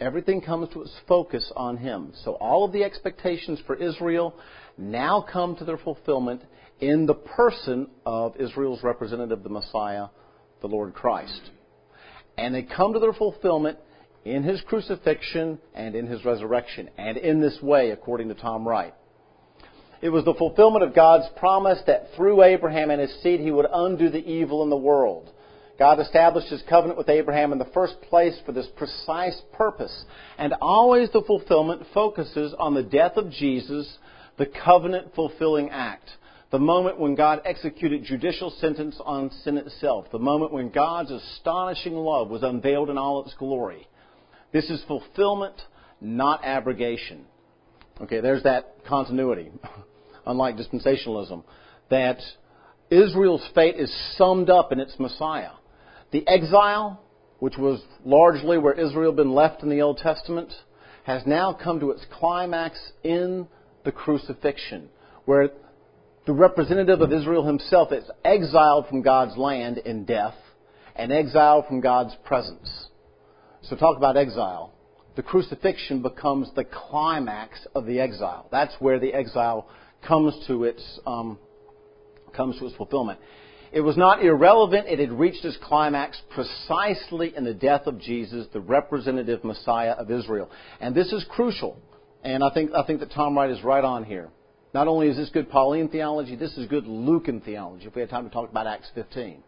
Everything comes to its focus on him. So all of the expectations for Israel now come to their fulfillment in the person of Israel's representative, the Messiah, the Lord Christ. And they come to their fulfillment in his crucifixion and in his resurrection, and in this way, according to Tom Wright. It was the fulfillment of God's promise that through Abraham and his seed he would undo the evil in the world. God established his covenant with Abraham in the first place for this precise purpose. And always the fulfillment focuses on the death of Jesus, the covenant fulfilling act. The moment when God executed judicial sentence on sin itself. The moment when God's astonishing love was unveiled in all its glory. This is fulfillment, not abrogation. Okay, there's that continuity, *laughs* unlike dispensationalism, that Israel's fate is summed up in its Messiah. The exile, which was largely where Israel had been left in the Old Testament, has now come to its climax in the crucifixion, where the representative of Israel himself is exiled from God's land in death and exiled from God's presence. So talk about exile. The crucifixion becomes the climax of the exile. That's where the exile comes to its um, comes to its fulfillment. It was not irrelevant. It had reached its climax precisely in the death of Jesus, the representative Messiah of Israel. And this is crucial. And I think, I think that Tom Wright is right on here. Not only is this good Pauline theology, this is good Lucan theology, if we had time to talk about Acts 15.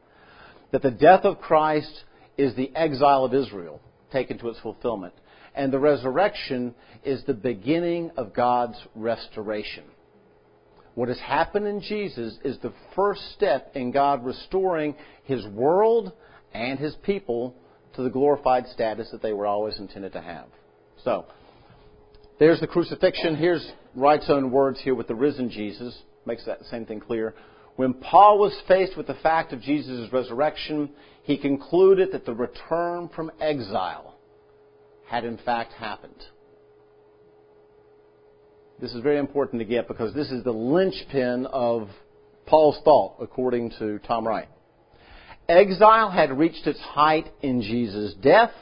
That the death of Christ is the exile of Israel taken to its fulfillment. And the resurrection is the beginning of God's restoration. What has happened in Jesus is the first step in God restoring His world and His people to the glorified status that they were always intended to have. So, there's the crucifixion. Here's Wright's own words here with the risen Jesus. Makes that same thing clear. When Paul was faced with the fact of Jesus' resurrection, he concluded that the return from exile had in fact happened. This is very important to get because this is the linchpin of Paul's thought, according to Tom Wright. Exile had reached its height in Jesus' death.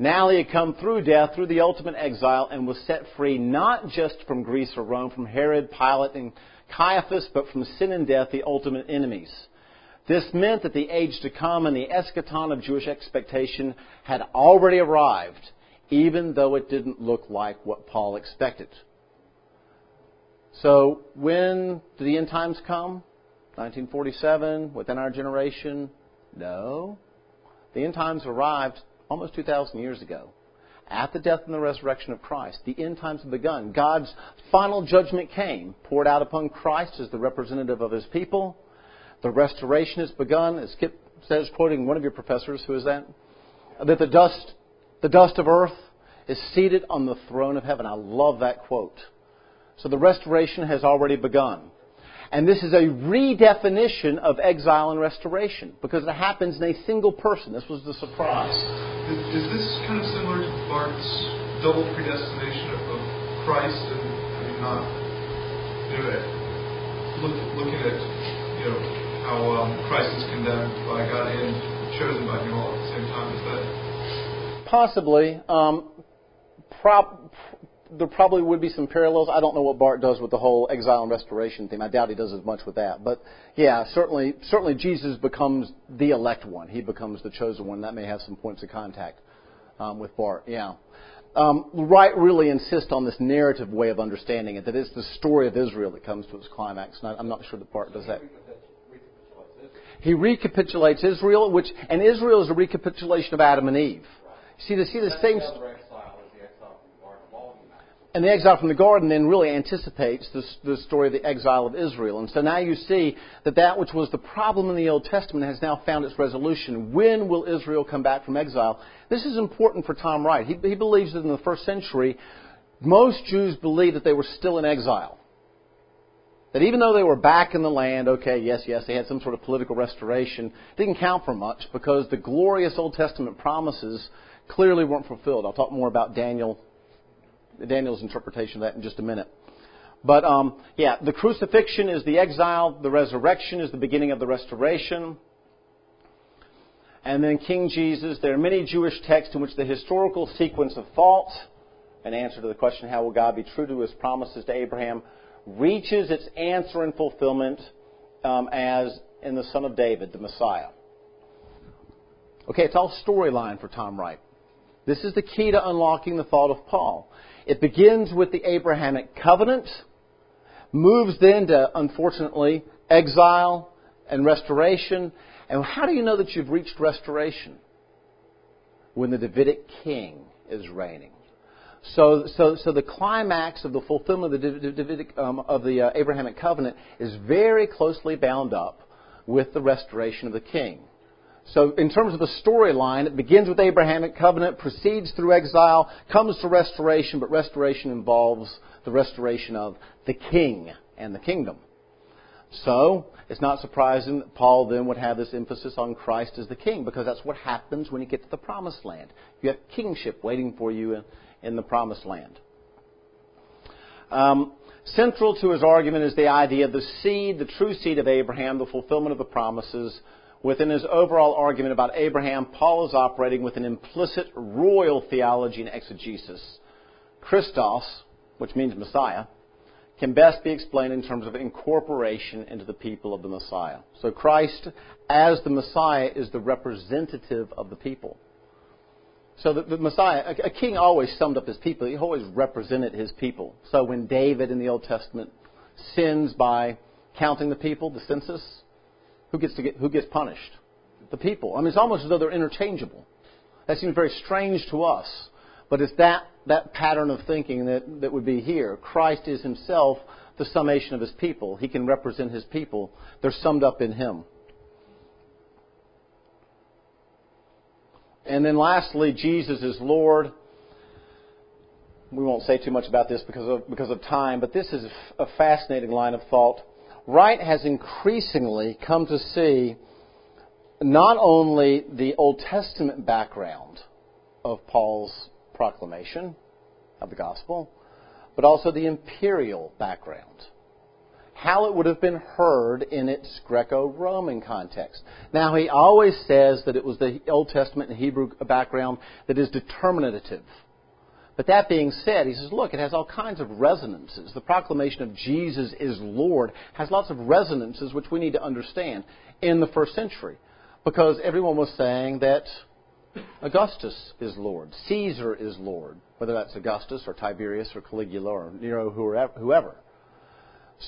Now he had come through death, through the ultimate exile, and was set free not just from Greece or Rome, from Herod, Pilate, and Caiaphas, but from sin and death, the ultimate enemies. This meant that the age to come and the eschaton of Jewish expectation had already arrived, even though it didn't look like what Paul expected. So when do the end times come? 1947, within our generation? No. The end times arrived almost 2,000 years ago. At the death and the resurrection of Christ, the end times have begun. God's final judgment came, poured out upon Christ as the representative of his people. The restoration has begun, as Kip says, quoting one of your professors, who is that? That the dust, the dust of earth is seated on the throne of heaven. I love that quote. So the restoration has already begun. And this is a redefinition of exile and restoration because it happens in a single person. This was the surprise. Is, is this kind of similar to Barth's double predestination of, of Christ and I mean not you know look, looking at you know how um, Christ is condemned by God and chosen by Him all at the same time? Is that possibly? Um, prob- there probably would be some parallels. I don't know what Barth does with the whole exile and restoration theme. I doubt he does as much with that. But yeah, certainly, certainly Jesus becomes the elect one. He becomes the chosen one. That may have some points of contact um, with Barth. Yeah. Um, Wright really insists on this narrative way of understanding it, that it's the story of Israel that comes to its climax. And I'm not sure that Barth does that. He recapitulates Israel, which and Israel is a recapitulation of Adam and Eve. See the see the same and the exile from the garden then really anticipates the, the story of the exile of Israel. And so now you see that that which was the problem in the Old Testament has now found its resolution. When will Israel come back from exile? This is important for Tom Wright. He, he believes that in the first century, most Jews believed that they were still in exile. That even though they were back in the land, okay, yes, yes, they had some sort of political restoration, didn't count for much because the glorious Old Testament promises clearly weren't fulfilled. I'll talk more about Daniel, Daniel's interpretation of that in just a minute. But um, yeah, the crucifixion is the exile, the resurrection is the beginning of the restoration. And then King Jesus, there are many Jewish texts in which the historical sequence of thought, an answer to the question, how will God be true to his promises to Abraham, reaches its answer and fulfillment um, as in the Son of David, the Messiah. Okay, it's all storyline for Tom Wright. This is the key to unlocking the thought of Paul. It begins with the Abrahamic covenant, moves then to, unfortunately, exile and restoration. And how do you know that you've reached restoration? When the Davidic king is reigning. So, so, so the climax of the fulfillment of the, Davidic, um, of the uh, Abrahamic covenant is very closely bound up with the restoration of the king. So, in terms of the storyline, it begins with Abrahamic covenant, proceeds through exile, comes to restoration, but restoration involves the restoration of the king and the kingdom. So, it's not surprising that Paul then would have this emphasis on Christ as the king, because that's what happens when you get to the promised land. You have kingship waiting for you in, in the promised land. Um, central to his argument is the idea of the seed, the true seed of Abraham, the fulfillment of the promises. Within his overall argument about Abraham, Paul is operating with an implicit royal theology and exegesis. Christos, which means Messiah, can best be explained in terms of incorporation into the people of the Messiah. So Christ, as the Messiah, is the representative of the people. So the, the, Messiah, a, a, king always summed up his people. He always represented his people. So when David in the Old Testament sins by counting the people, the census, who gets to get, who gets punished? The people. I mean, it's almost as though they're interchangeable. That seems very strange to us, but it's that that pattern of thinking that that would be here. Christ is Himself the summation of His people. He can represent His people. They're summed up in Him. And then lastly, Jesus is Lord. We won't say too much about this because of, because of time, but this is a fascinating line of thought. Wright has increasingly come to see not only the Old Testament background of Paul's proclamation of the gospel, but also the imperial background how it would have been heard in its Greco Roman context. Now, he always says that it was the Old Testament and Hebrew background that is determinative. But that being said, he says, look, it has all kinds of resonances. The proclamation of Jesus is Lord has lots of resonances which we need to understand in the first century. Because everyone was saying that Augustus is Lord, Caesar is Lord, whether that's Augustus or Tiberius or Caligula or Nero, whoever.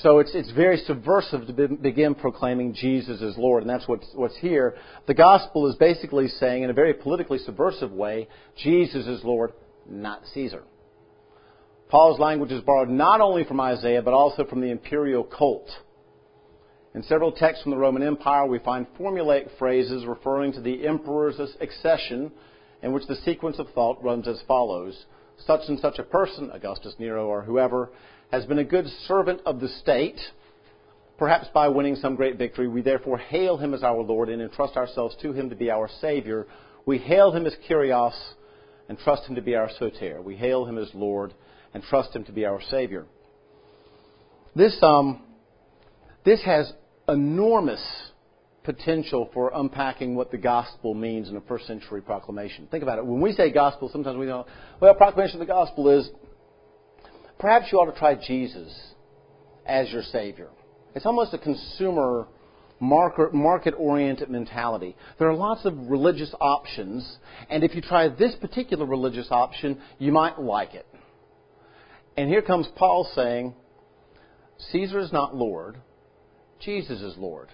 So it's, it's very subversive to be, begin proclaiming Jesus as Lord, and that's what's, what's here. The gospel is basically saying, in a very politically subversive way, Jesus is Lord, not Caesar. Paul's language is borrowed not only from Isaiah, but also from the imperial cult. In several texts from the Roman Empire, we find formulaic phrases referring to the emperor's accession, in which the sequence of thought runs as follows Such and such a person, Augustus Nero or whoever, has been a good servant of the state, perhaps by winning some great victory. We therefore hail him as our Lord and entrust ourselves to him to be our Savior. We hail him as Kyrios and trust him to be our Soter. We hail him as Lord and trust him to be our Savior. This, um, this has enormous potential for unpacking what the gospel means in a first century proclamation. Think about it. When we say gospel, sometimes we go, well, proclamation of the gospel is perhaps you ought to try Jesus as your Savior. It's almost a consumer market oriented mentality. There are lots of religious options, and if you try this particular religious option, you might like it. And here comes Paul saying, Caesar is not Lord, Jesus is Lord.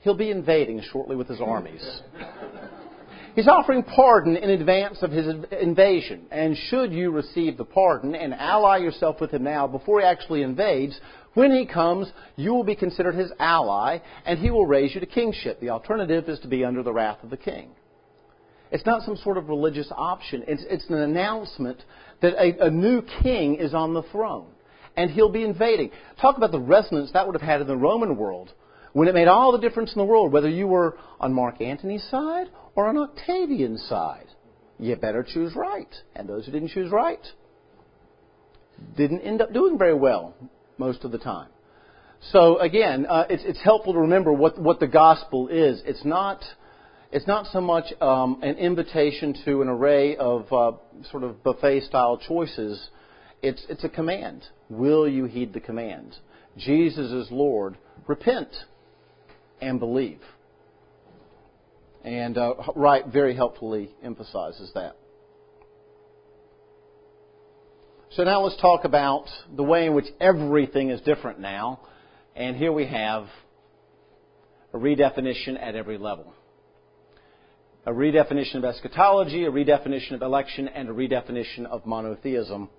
He'll be invading shortly with his armies. *laughs* He's offering pardon in advance of his invasion. And should you receive the pardon and ally yourself with him now before he actually invades, when he comes, you will be considered his ally and he will raise you to kingship. The alternative is to be under the wrath of the king. It's not some sort of religious option. It's, it's an announcement that a, a new king is on the throne. and he'll be invading. Talk about the resonance that would have had in the Roman world when it made all the difference in the world, whether you were on Mark Antony's side or on Octavian's side. You better choose right. And those who didn't choose right didn't end up doing very well most of the time. So again, uh, it's, it's helpful to remember what, what the gospel is. It's not, it's not so much um, an invitation to an array of uh, sort of buffet style choices. It's, it's a command. Will you heed the command? Jesus is Lord. Repent and believe. And uh, Wright very helpfully emphasizes that. So now let's talk about the way in which everything is different now. And here we have a redefinition at every level. A redefinition of eschatology, a redefinition of election, and a redefinition of monotheism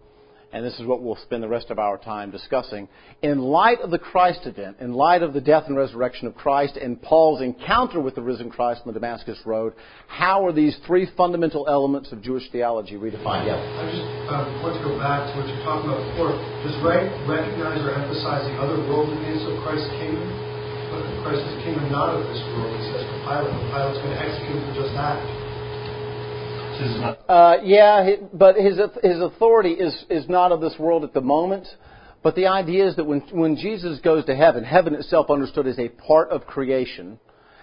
and this is what we'll spend the rest of our time discussing. In light of the Christ event, in light of the death and resurrection of Christ and Paul's encounter with the risen Christ on the Damascus Road, how are these three fundamental elements of Jewish theology redefined? Yeah. I just um, want to go back to what you're talking about before. Does Wright recognize or emphasize the other worldliness of Christ's kingdom? But Christ's kingdom not of this world. He says to Pilate, and Pilate's going to execute for just that. Uh, yeah, but his his authority is is not of this world at the moment. But the idea is that when when Jesus goes to heaven, heaven itself understood as a part of creation,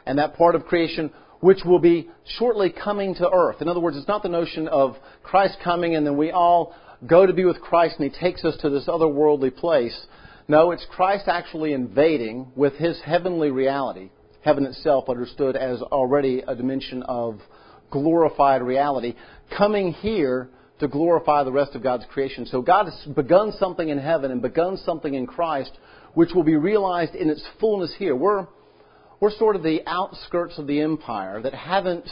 and that part of creation which will be shortly coming to earth. In other words, it's not the notion of Christ coming and then we all go to be with Christ and he takes us to this otherworldly place. No, it's Christ actually invading with his heavenly reality, heaven itself understood as already a dimension of glorified reality, coming here to glorify the rest of God's creation. So God has begun something in heaven and begun something in Christ which will be realized in its fullness here. We're, we're sort of the outskirts of the empire that haven't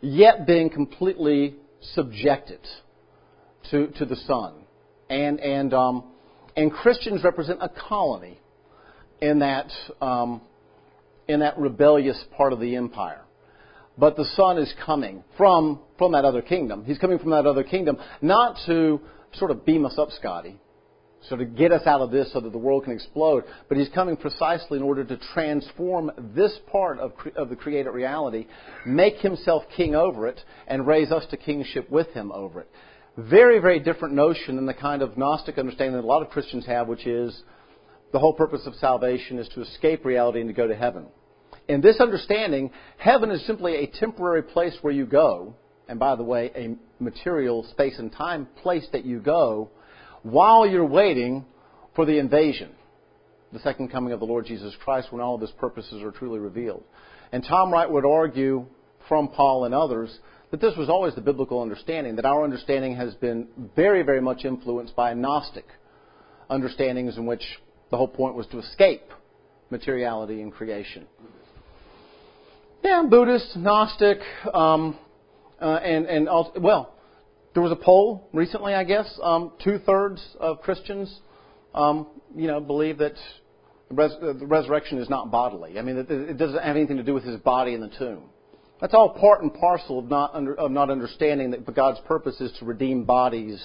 yet been completely subjected to, to the Son. And, and, um, and Christians represent a colony in that, um, in that rebellious part of the empire. But the Son is coming from, from that other kingdom. He's coming from that other kingdom, not to sort of beam us up, Scotty, so to get us out of this so that the world can explode, but He's coming precisely in order to transform this part of, of the created reality, make Himself king over it, and raise us to kingship with Him over it. Very, very different notion than the kind of Gnostic understanding that a lot of Christians have, which is the whole purpose of salvation is to escape reality and to go to heaven. In this understanding, heaven is simply a temporary place where you go, and by the way, a material space and time place that you go while you're waiting for the invasion, the second coming of the Lord Jesus Christ, when all of his purposes are truly revealed. And Tom Wright would argue from Paul and others that this was always the biblical understanding, that our understanding has been very, very much influenced by Gnostic understandings in which the whole point was to escape materiality and creation. Yeah, Buddhist, Gnostic, um, uh, and and also, well, there was a poll recently, I guess. Um, Two thirds of Christians, um, you know, believe that the, res- uh, the resurrection is not bodily. I mean, it, it doesn't have anything to do with his body in the tomb. That's all part and parcel of not under, of not understanding that God's purpose is to redeem bodies,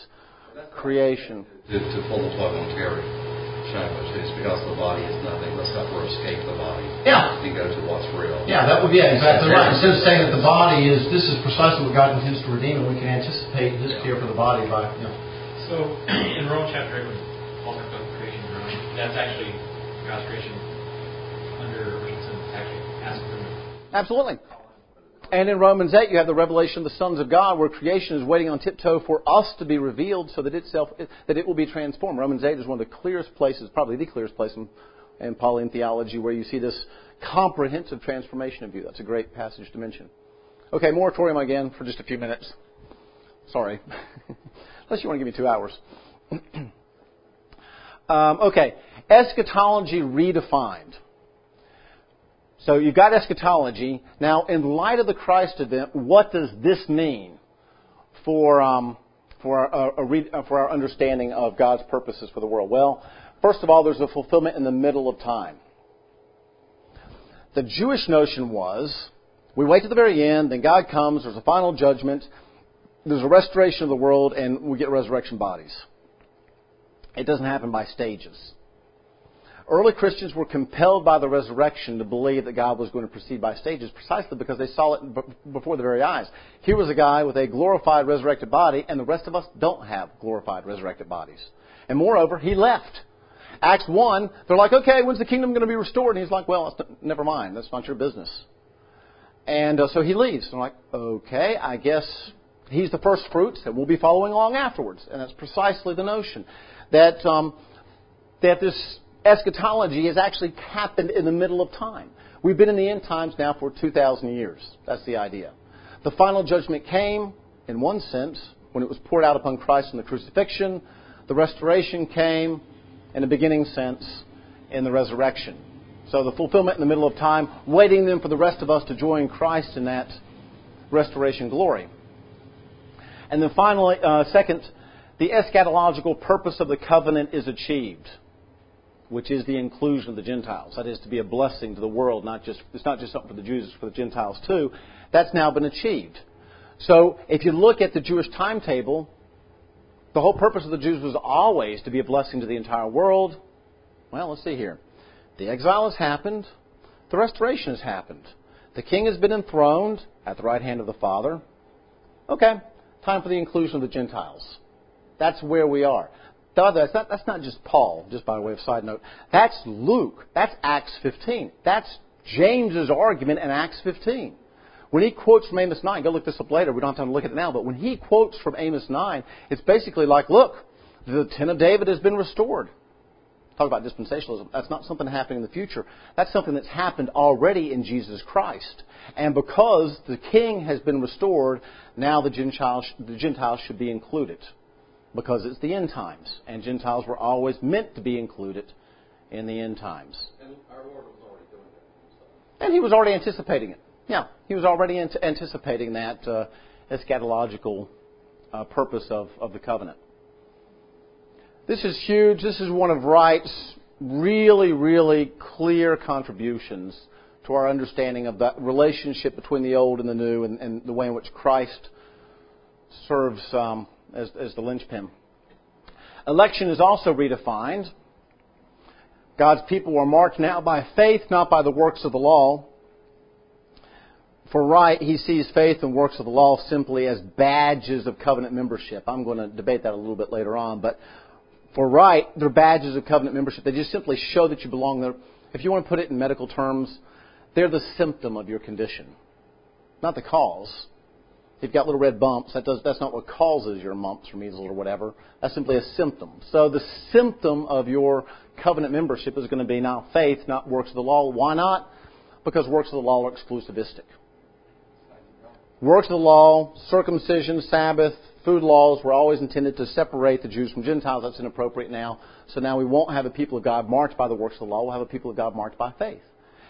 creation. To, to pull the plug on Terri. It's because the body is nothing. Let's not escape the body. Yeah. And go to what's real. Yeah, that would be yeah, exactly right. Instead of saying that the body is this is precisely what God intends to redeem, and we can anticipate His care for the body by. You know. So *clears throat* in Romans chapter eight, when Paul talks about creation, that's actually God's creation under original sin. Actually, as Absolutely. And in Romans 8, you have the revelation of the sons of God, where creation is waiting on tiptoe for us to be revealed so that itself, that it will be transformed. Romans 8 is one of the clearest places, probably the clearest place in, in Pauline theology, where you see this comprehensive transformation of you. That's a great passage to mention. Okay, moratorium again for just a few minutes. Sorry. *laughs* Unless you want to give me two hours. *clears throat* um, okay, eschatology redefined. So you've got eschatology. Now, in light of the Christ event, what does this mean for, um, for, our, uh, for our understanding of God's purposes for the world? Well, first of all, there's a fulfillment in the middle of time. The Jewish notion was we wait to the very end, then God comes, there's a final judgment, there's a restoration of the world, and we get resurrection bodies. It doesn't happen by stages. Early Christians were compelled by the resurrection to believe that God was going to proceed by stages precisely because they saw it before their very eyes. Here was a guy with a glorified resurrected body, and the rest of us don't have glorified resurrected bodies. And moreover, he left. Acts 1, they're like, okay, when's the kingdom going to be restored? And he's like, well, never mind. That's not your business. And uh, so he leaves. And I'm like, okay, I guess he's the first fruits, and we'll be following along afterwards. And that's precisely the notion that um, that this eschatology has actually happened in the middle of time. We've been in the end times now for 2,000 years. That's the idea. The final judgment came, in one sense, when it was poured out upon Christ in the crucifixion. The restoration came, in a beginning sense, in the resurrection. So the fulfillment in the middle of time, waiting then for the rest of us to join Christ in that restoration glory. And then finally, uh, second, the eschatological purpose of the covenant is achieved which is the inclusion of the Gentiles. That is to be a blessing to the world, not just it's not just something for the Jews, it's for the Gentiles too. That's now been achieved. So if you look at the Jewish timetable, the whole purpose of the Jews was always to be a blessing to the entire world. Well, let's see here. The exile has happened. The restoration has happened. The king has been enthroned at the right hand of the Father. Okay, time for the inclusion of the Gentiles. That's where we are. That's not, that's not just Paul, just by way of side note. That's Luke. That's Acts 15. That's James's argument in Acts 15. When he quotes from Amos 9, go look this up later, we don't have time to look at it now, but when he quotes from Amos 9, it's basically like, look, the ten of David has been restored. Talk about dispensationalism. That's not something happening in the future. That's something that's happened already in Jesus Christ. And because the king has been restored, now the Gentiles, the Gentiles should be included because it's the end times, and Gentiles were always meant to be included in the end times. And our Lord was already doing that. And he was already anticipating it. Yeah, he was already anticipating that uh, eschatological uh, purpose of, of the covenant. This is huge. This is one of Wright's really, really clear contributions to our understanding of that relationship between the old and the new and, and the way in which Christ serves um, as, as the linchpin. Election is also redefined. God's people are marked now by faith, not by the works of the law. For Wright, he sees faith and works of the law simply as badges of covenant membership. I'm going to debate that a little bit later on, but for Wright, they're badges of covenant membership. They just simply show that you belong there. If you want to put it in medical terms, they're the symptom of your condition, not the cause. You've got little red bumps. That does, that's not what causes your mumps or measles or whatever. That's simply a symptom. So the symptom of your covenant membership is going to be now faith, not works of the law. Why not? Because works of the law are exclusivistic. Works of the law, circumcision, Sabbath, food laws were always intended to separate the Jews from Gentiles. That's inappropriate now. So now we won't have a people of God marked by the works of the law. We'll have a people of God marked by faith.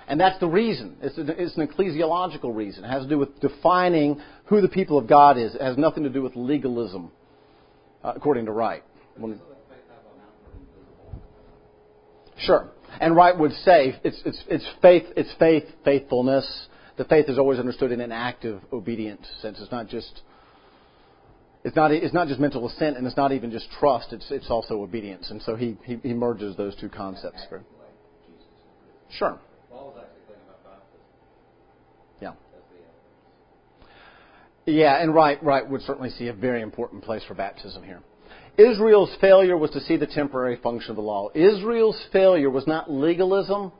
And that's the reason. It's, it's an ecclesiological reason. It has to do with defining who the people of God is. It has nothing to do with legalism, uh, according to Wright. When, sure. And Wright would say it's, it's, it's faith, it's faith, faithfulness. The faith is always understood in an active, obedient sense. It's not just it's not, it's not just mental assent and it's not even just trust, it's, it's also obedience. And so he, he, he merges those two concepts. Sure. Yeah, Yeah, and right, Wright would certainly see a very important place for baptism here. Israel's failure was to see the temporary function of the law. Israel's failure was not legalism,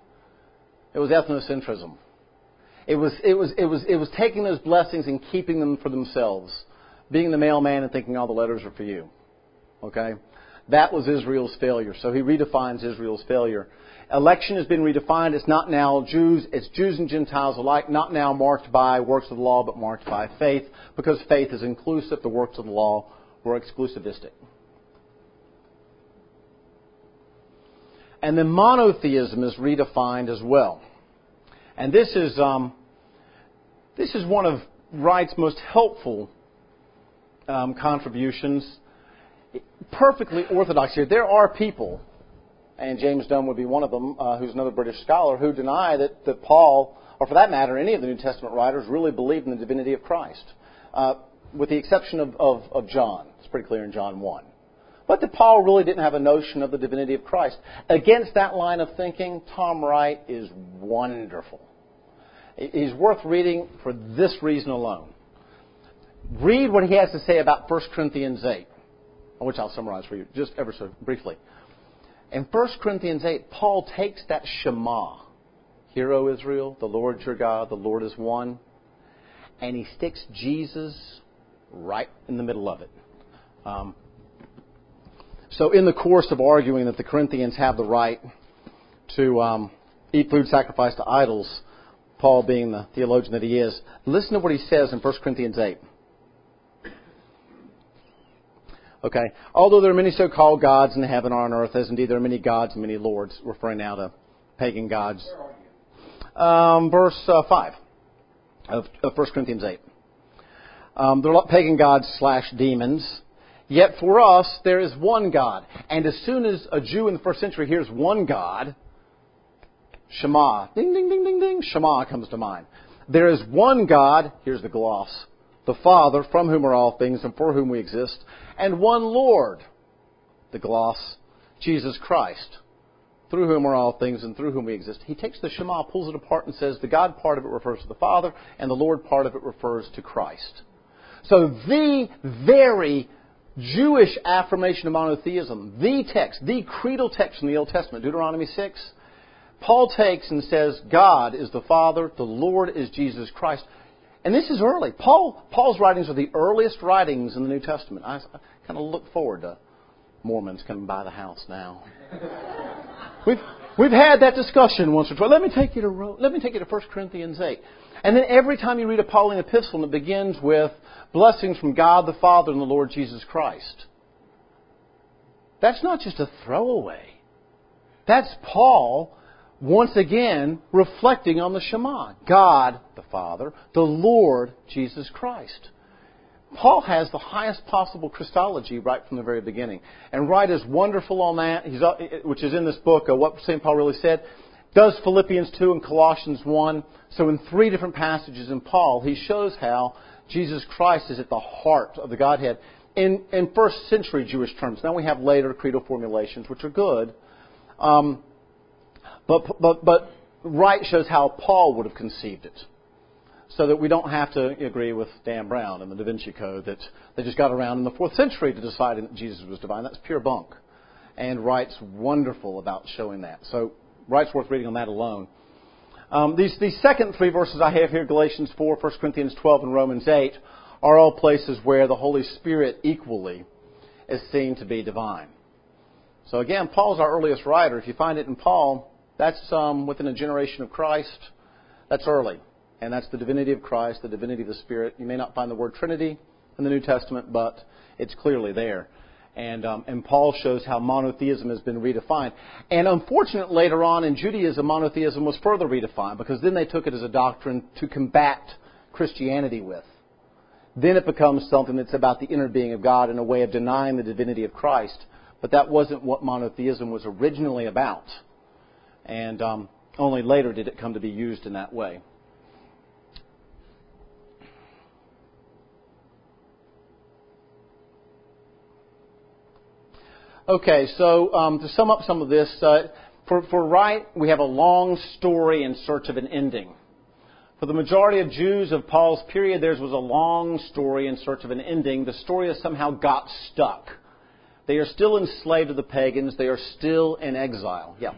it was ethnocentrism. It was, it was, it was, it was taking those blessings and keeping them for themselves. Being the mailman and thinking all the letters are for you. Okay? That was Israel's failure. So he redefines Israel's failure Election has been redefined. It's not now Jews, it's Jews and Gentiles alike, not now marked by works of the law, but marked by faith, because faith is inclusive. The works of the law were exclusivistic. And then monotheism is redefined as well. And this is, um, this is one of Wright's most helpful um, contributions. Perfectly orthodox here. There are people and James Dunn would be one of them, uh, who's another British scholar, who deny that, that Paul, or for that matter, any of the New Testament writers, really believed in the divinity of Christ, uh, with the exception of, of, of John. It's pretty clear in John 1. but that Paul really didn't have a notion of the divinity of Christ. Against that line of thinking, Tom Wright is wonderful. He's worth reading for this reason alone. Read what he has to say about 1 Corinthians 8, which I'll summarize for you just ever so briefly. In 1 Corinthians 8, Paul takes that Shema, Hear, O Israel, the Lord your God, the Lord is one, and he sticks Jesus right in the middle of it. Um, so, in the course of arguing that the Corinthians have the right to um, eat food sacrificed to idols, Paul, being the theologian that he is, listen to what he says in 1 Corinthians 8. Okay. Although there are many so-called gods in heaven or on earth, as indeed there are many gods and many lords, referring now to pagan gods. Um, verse uh, 5 of, of 1 Corinthians 8. Um, they're pagan gods slash demons. Yet for us, there is one God. And as soon as a Jew in the first century hears one God, Shema, ding, ding, ding, ding, ding, Shema comes to mind. There is one God, here's the gloss, the Father, from whom are all things and for whom we exist, and one Lord, the gloss, Jesus Christ, through whom are all things and through whom we exist. He takes the Shema, pulls it apart, and says the God part of it refers to the Father, and the Lord part of it refers to Christ. So the very Jewish affirmation of monotheism, the text, the creedal text in the Old Testament, Deuteronomy 6, Paul takes and says God is the Father, the Lord is Jesus Christ. And this is early. Paul, Paul's writings are the earliest writings in the New Testament. I, I kind of look forward to Mormons coming by the house now. *laughs* we've, we've had that discussion once or twice. Let me take you to, let me take you to 1 Corinthians 8. And then every time you read a Pauline epistle, it begins with blessings from God the Father and the Lord Jesus Christ. That's not just a throwaway. That's Paul once again reflecting on the Shema. God the Father, the Lord Jesus Christ. Paul has the highest possible Christology right from the very beginning. And Wright is wonderful on that, He's, uh, which is in this book, uh, What St. Paul Really Said. Does Philippians 2 and Colossians 1. So in three different passages in Paul, he shows how Jesus Christ is at the heart of the Godhead in, in first century Jewish terms. Now we have later creedal formulations, which are good. Um, but, but, but Wright shows how Paul would have conceived it. So that we don't have to agree with Dan Brown and the Da Vinci Code that they just got around in the fourth century to deciding that Jesus was divine. That's pure bunk. And Wright's wonderful about showing that. So Wright's worth reading on that alone. Um, these, these second three verses I have here, Galatians 4, 1 Corinthians 12, and Romans 8, are all places where the Holy Spirit equally is seen to be divine. So again, Paul's our earliest writer. If you find it in Paul, that's um, within a generation of Christ. That's early. And that's the divinity of Christ, the divinity of the Spirit. You may not find the word Trinity in the New Testament, but it's clearly there. And, um, and Paul shows how monotheism has been redefined. And unfortunately, later on in Judaism, monotheism was further redefined because then they took it as a doctrine to combat Christianity with. Then it becomes something that's about the inner being of God and a way of denying the divinity of Christ. But that wasn't what monotheism was originally about and um, only later did it come to be used in that way. Okay, so um, to sum up some of this, uh, for, for Wright, we have a long story in search of an ending. For the majority of Jews of Paul's period, theirs was a long story in search of an ending. The story has somehow got stuck. They are still enslaved to the pagans. They are still in exile. Yeah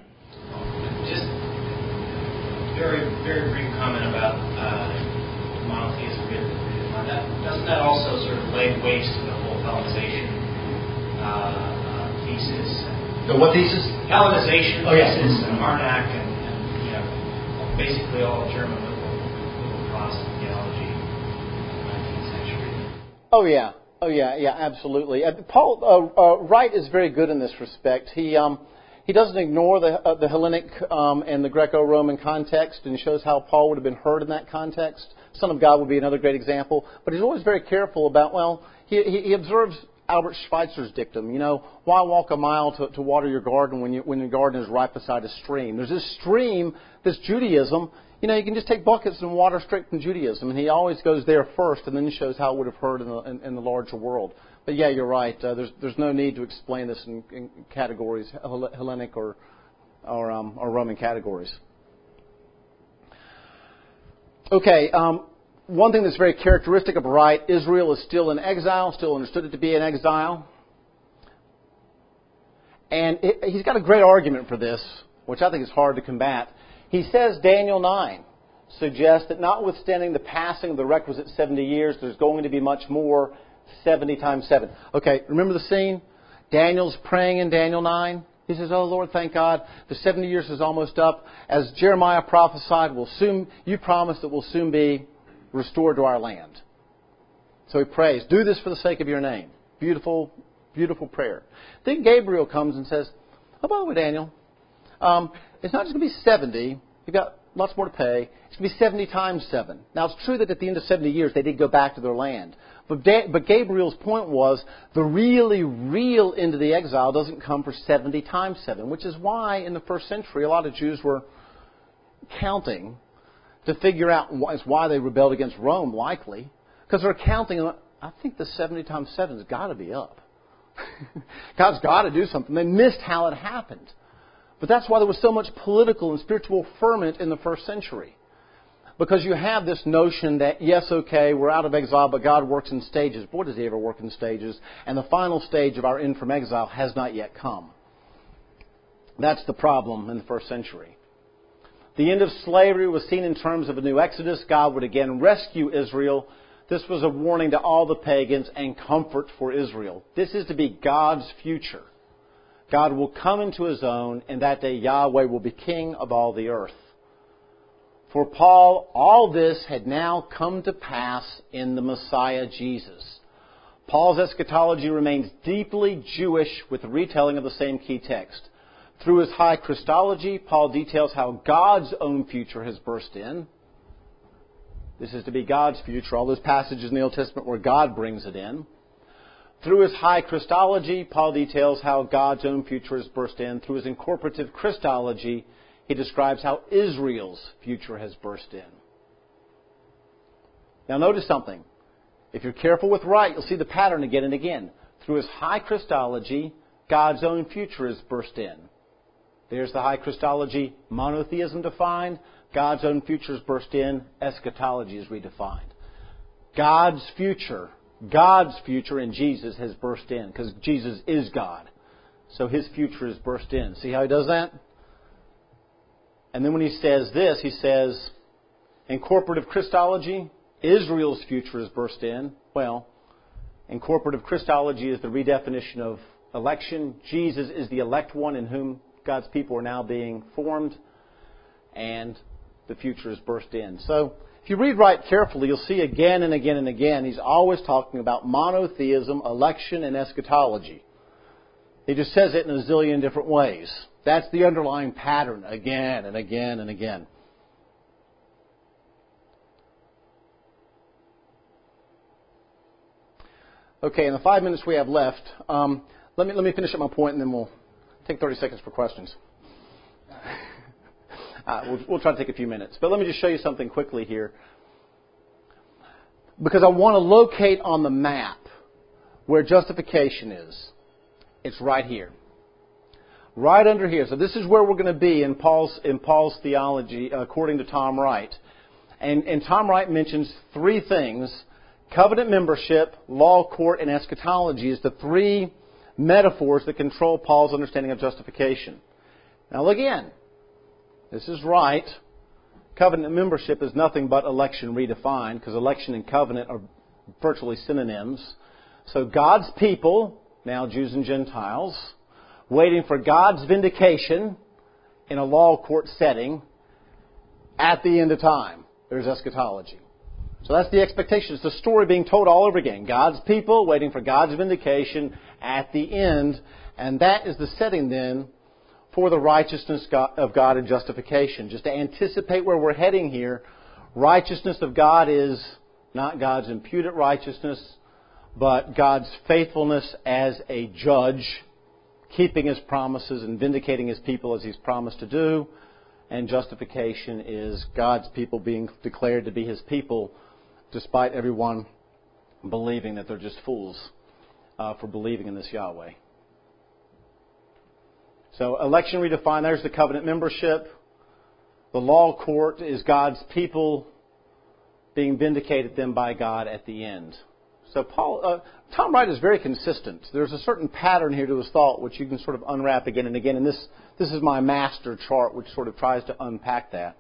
very, very brief comment about uh, monotheism. That, doesn't that also sort of lay waste to the whole Hellenization uh, uh, thesis? The what thesis? Hellenization oh, yeah. thesis and Harnack and, and you know, basically all German liberal, liberal Protestant theology in the 19th century. Oh yeah. Oh yeah, yeah, absolutely. Uh, Paul uh, uh, Wright is very good in this respect. He um, he doesn't ignore the, uh, the Hellenic um, and the Greco-Roman context and shows how Paul would have been heard in that context. Son of God would be another great example. But he's always very careful about, well, he, he, he observes Albert Schweitzer's dictum, you know, why walk a mile to, to water your garden when, you, when your garden is right beside a stream? There's this stream, this Judaism, you know, you can just take buckets and water straight from Judaism. And he always goes there first and then shows how it would have heard in the, in, in the larger world. But yeah, you're right. Uh, there's no need to explain this in, categories, Hellenic or or, um, Roman categories. Okay, um, one thing that's very characteristic of Wright, Israel is still in exile, still understood it to be in exile. And he's got a great argument for this, which I think is hard to combat. He says Daniel 9 suggests that notwithstanding the passing of the requisite 70 years, there's going to be much more 70 times 7. Okay, remember the scene? Daniel's praying in Daniel 9. He says, Oh Lord, thank God, the 70 years is almost up. As Jeremiah prophesied, we'll soon, you promised that we'll soon be restored to our land. So he prays, Do this for the sake of your name. Beautiful, beautiful prayer. Then Gabriel comes and says, Oh, by the way, Daniel, um, it's not just going to be 70. You've got lots more to pay. It's going to be 70 times 7. Now, it's true that at the end of 70 years, they did go back to their land. But, da- but Gabriel's point was the really real end of the exile doesn't come for 70 times 7, which is why in the first century a lot of Jews were counting to figure out why they rebelled against Rome, likely. Because they're counting, I think the 70 times 7 has got to be up. *laughs* God's got to do something. They missed how it happened. But that's why there was so much political and spiritual ferment in the first century. Because you have this notion that, yes, okay, we're out of exile, but God works in stages. Boy, does He ever work in stages. And the final stage of our end from exile has not yet come. That's the problem in the first century. The end of slavery was seen in terms of a new exodus. God would again rescue Israel. This was a warning to all the pagans and comfort for Israel. This is to be God's future. God will come into his own, and that day Yahweh will be king of all the earth. For Paul, all this had now come to pass in the Messiah Jesus. Paul's eschatology remains deeply Jewish with the retelling of the same key text. Through his high Christology, Paul details how God's own future has burst in. This is to be God's future, all those passages in the Old Testament where God brings it in. Through his high Christology, Paul details how God's own future has burst in. Through his incorporative Christology, he describes how Israel's future has burst in. Now, notice something. If you're careful with Wright, you'll see the pattern again and again. Through his high Christology, God's own future is burst in. There's the high Christology, monotheism defined. God's own future is burst in. Eschatology is redefined. God's future God's future in Jesus has burst in because Jesus is God. So his future is burst in. See how he does that? And then when he says this, he says, incorporative Christology, Israel's future is burst in. Well, incorporative Christology is the redefinition of election. Jesus is the elect one in whom God's people are now being formed, and the future is burst in. So, if you read Wright carefully, you'll see again and again and again, he's always talking about monotheism, election, and eschatology. He just says it in a zillion different ways. That's the underlying pattern again and again and again. Okay, in the five minutes we have left, um, let, me, let me finish up my point and then we'll take 30 seconds for questions. *laughs* Uh, we'll, we'll try to take a few minutes. But let me just show you something quickly here. Because I want to locate on the map where justification is. It's right here. Right under here. So this is where we're going to be in Paul's, in Paul's theology, uh, according to Tom Wright. And, and Tom Wright mentions three things covenant membership, law court, and eschatology is the three metaphors that control Paul's understanding of justification. Now, look again, this is right. Covenant membership is nothing but election redefined because election and covenant are virtually synonyms. So God's people, now Jews and Gentiles, waiting for God's vindication in a law court setting at the end of time. There's eschatology. So that's the expectation. It's the story being told all over again. God's people waiting for God's vindication at the end. And that is the setting then for the righteousness of God and justification. Just to anticipate where we're heading here, righteousness of God is not God's imputed righteousness, but God's faithfulness as a judge, keeping his promises and vindicating his people as he's promised to do. And justification is God's people being declared to be his people, despite everyone believing that they're just fools uh, for believing in this Yahweh. So election redefined. There's the covenant membership. The law court is God's people being vindicated then by God at the end. So Paul, uh, Tom Wright is very consistent. There's a certain pattern here to his thought which you can sort of unwrap again and again. And this, this is my master chart which sort of tries to unpack that.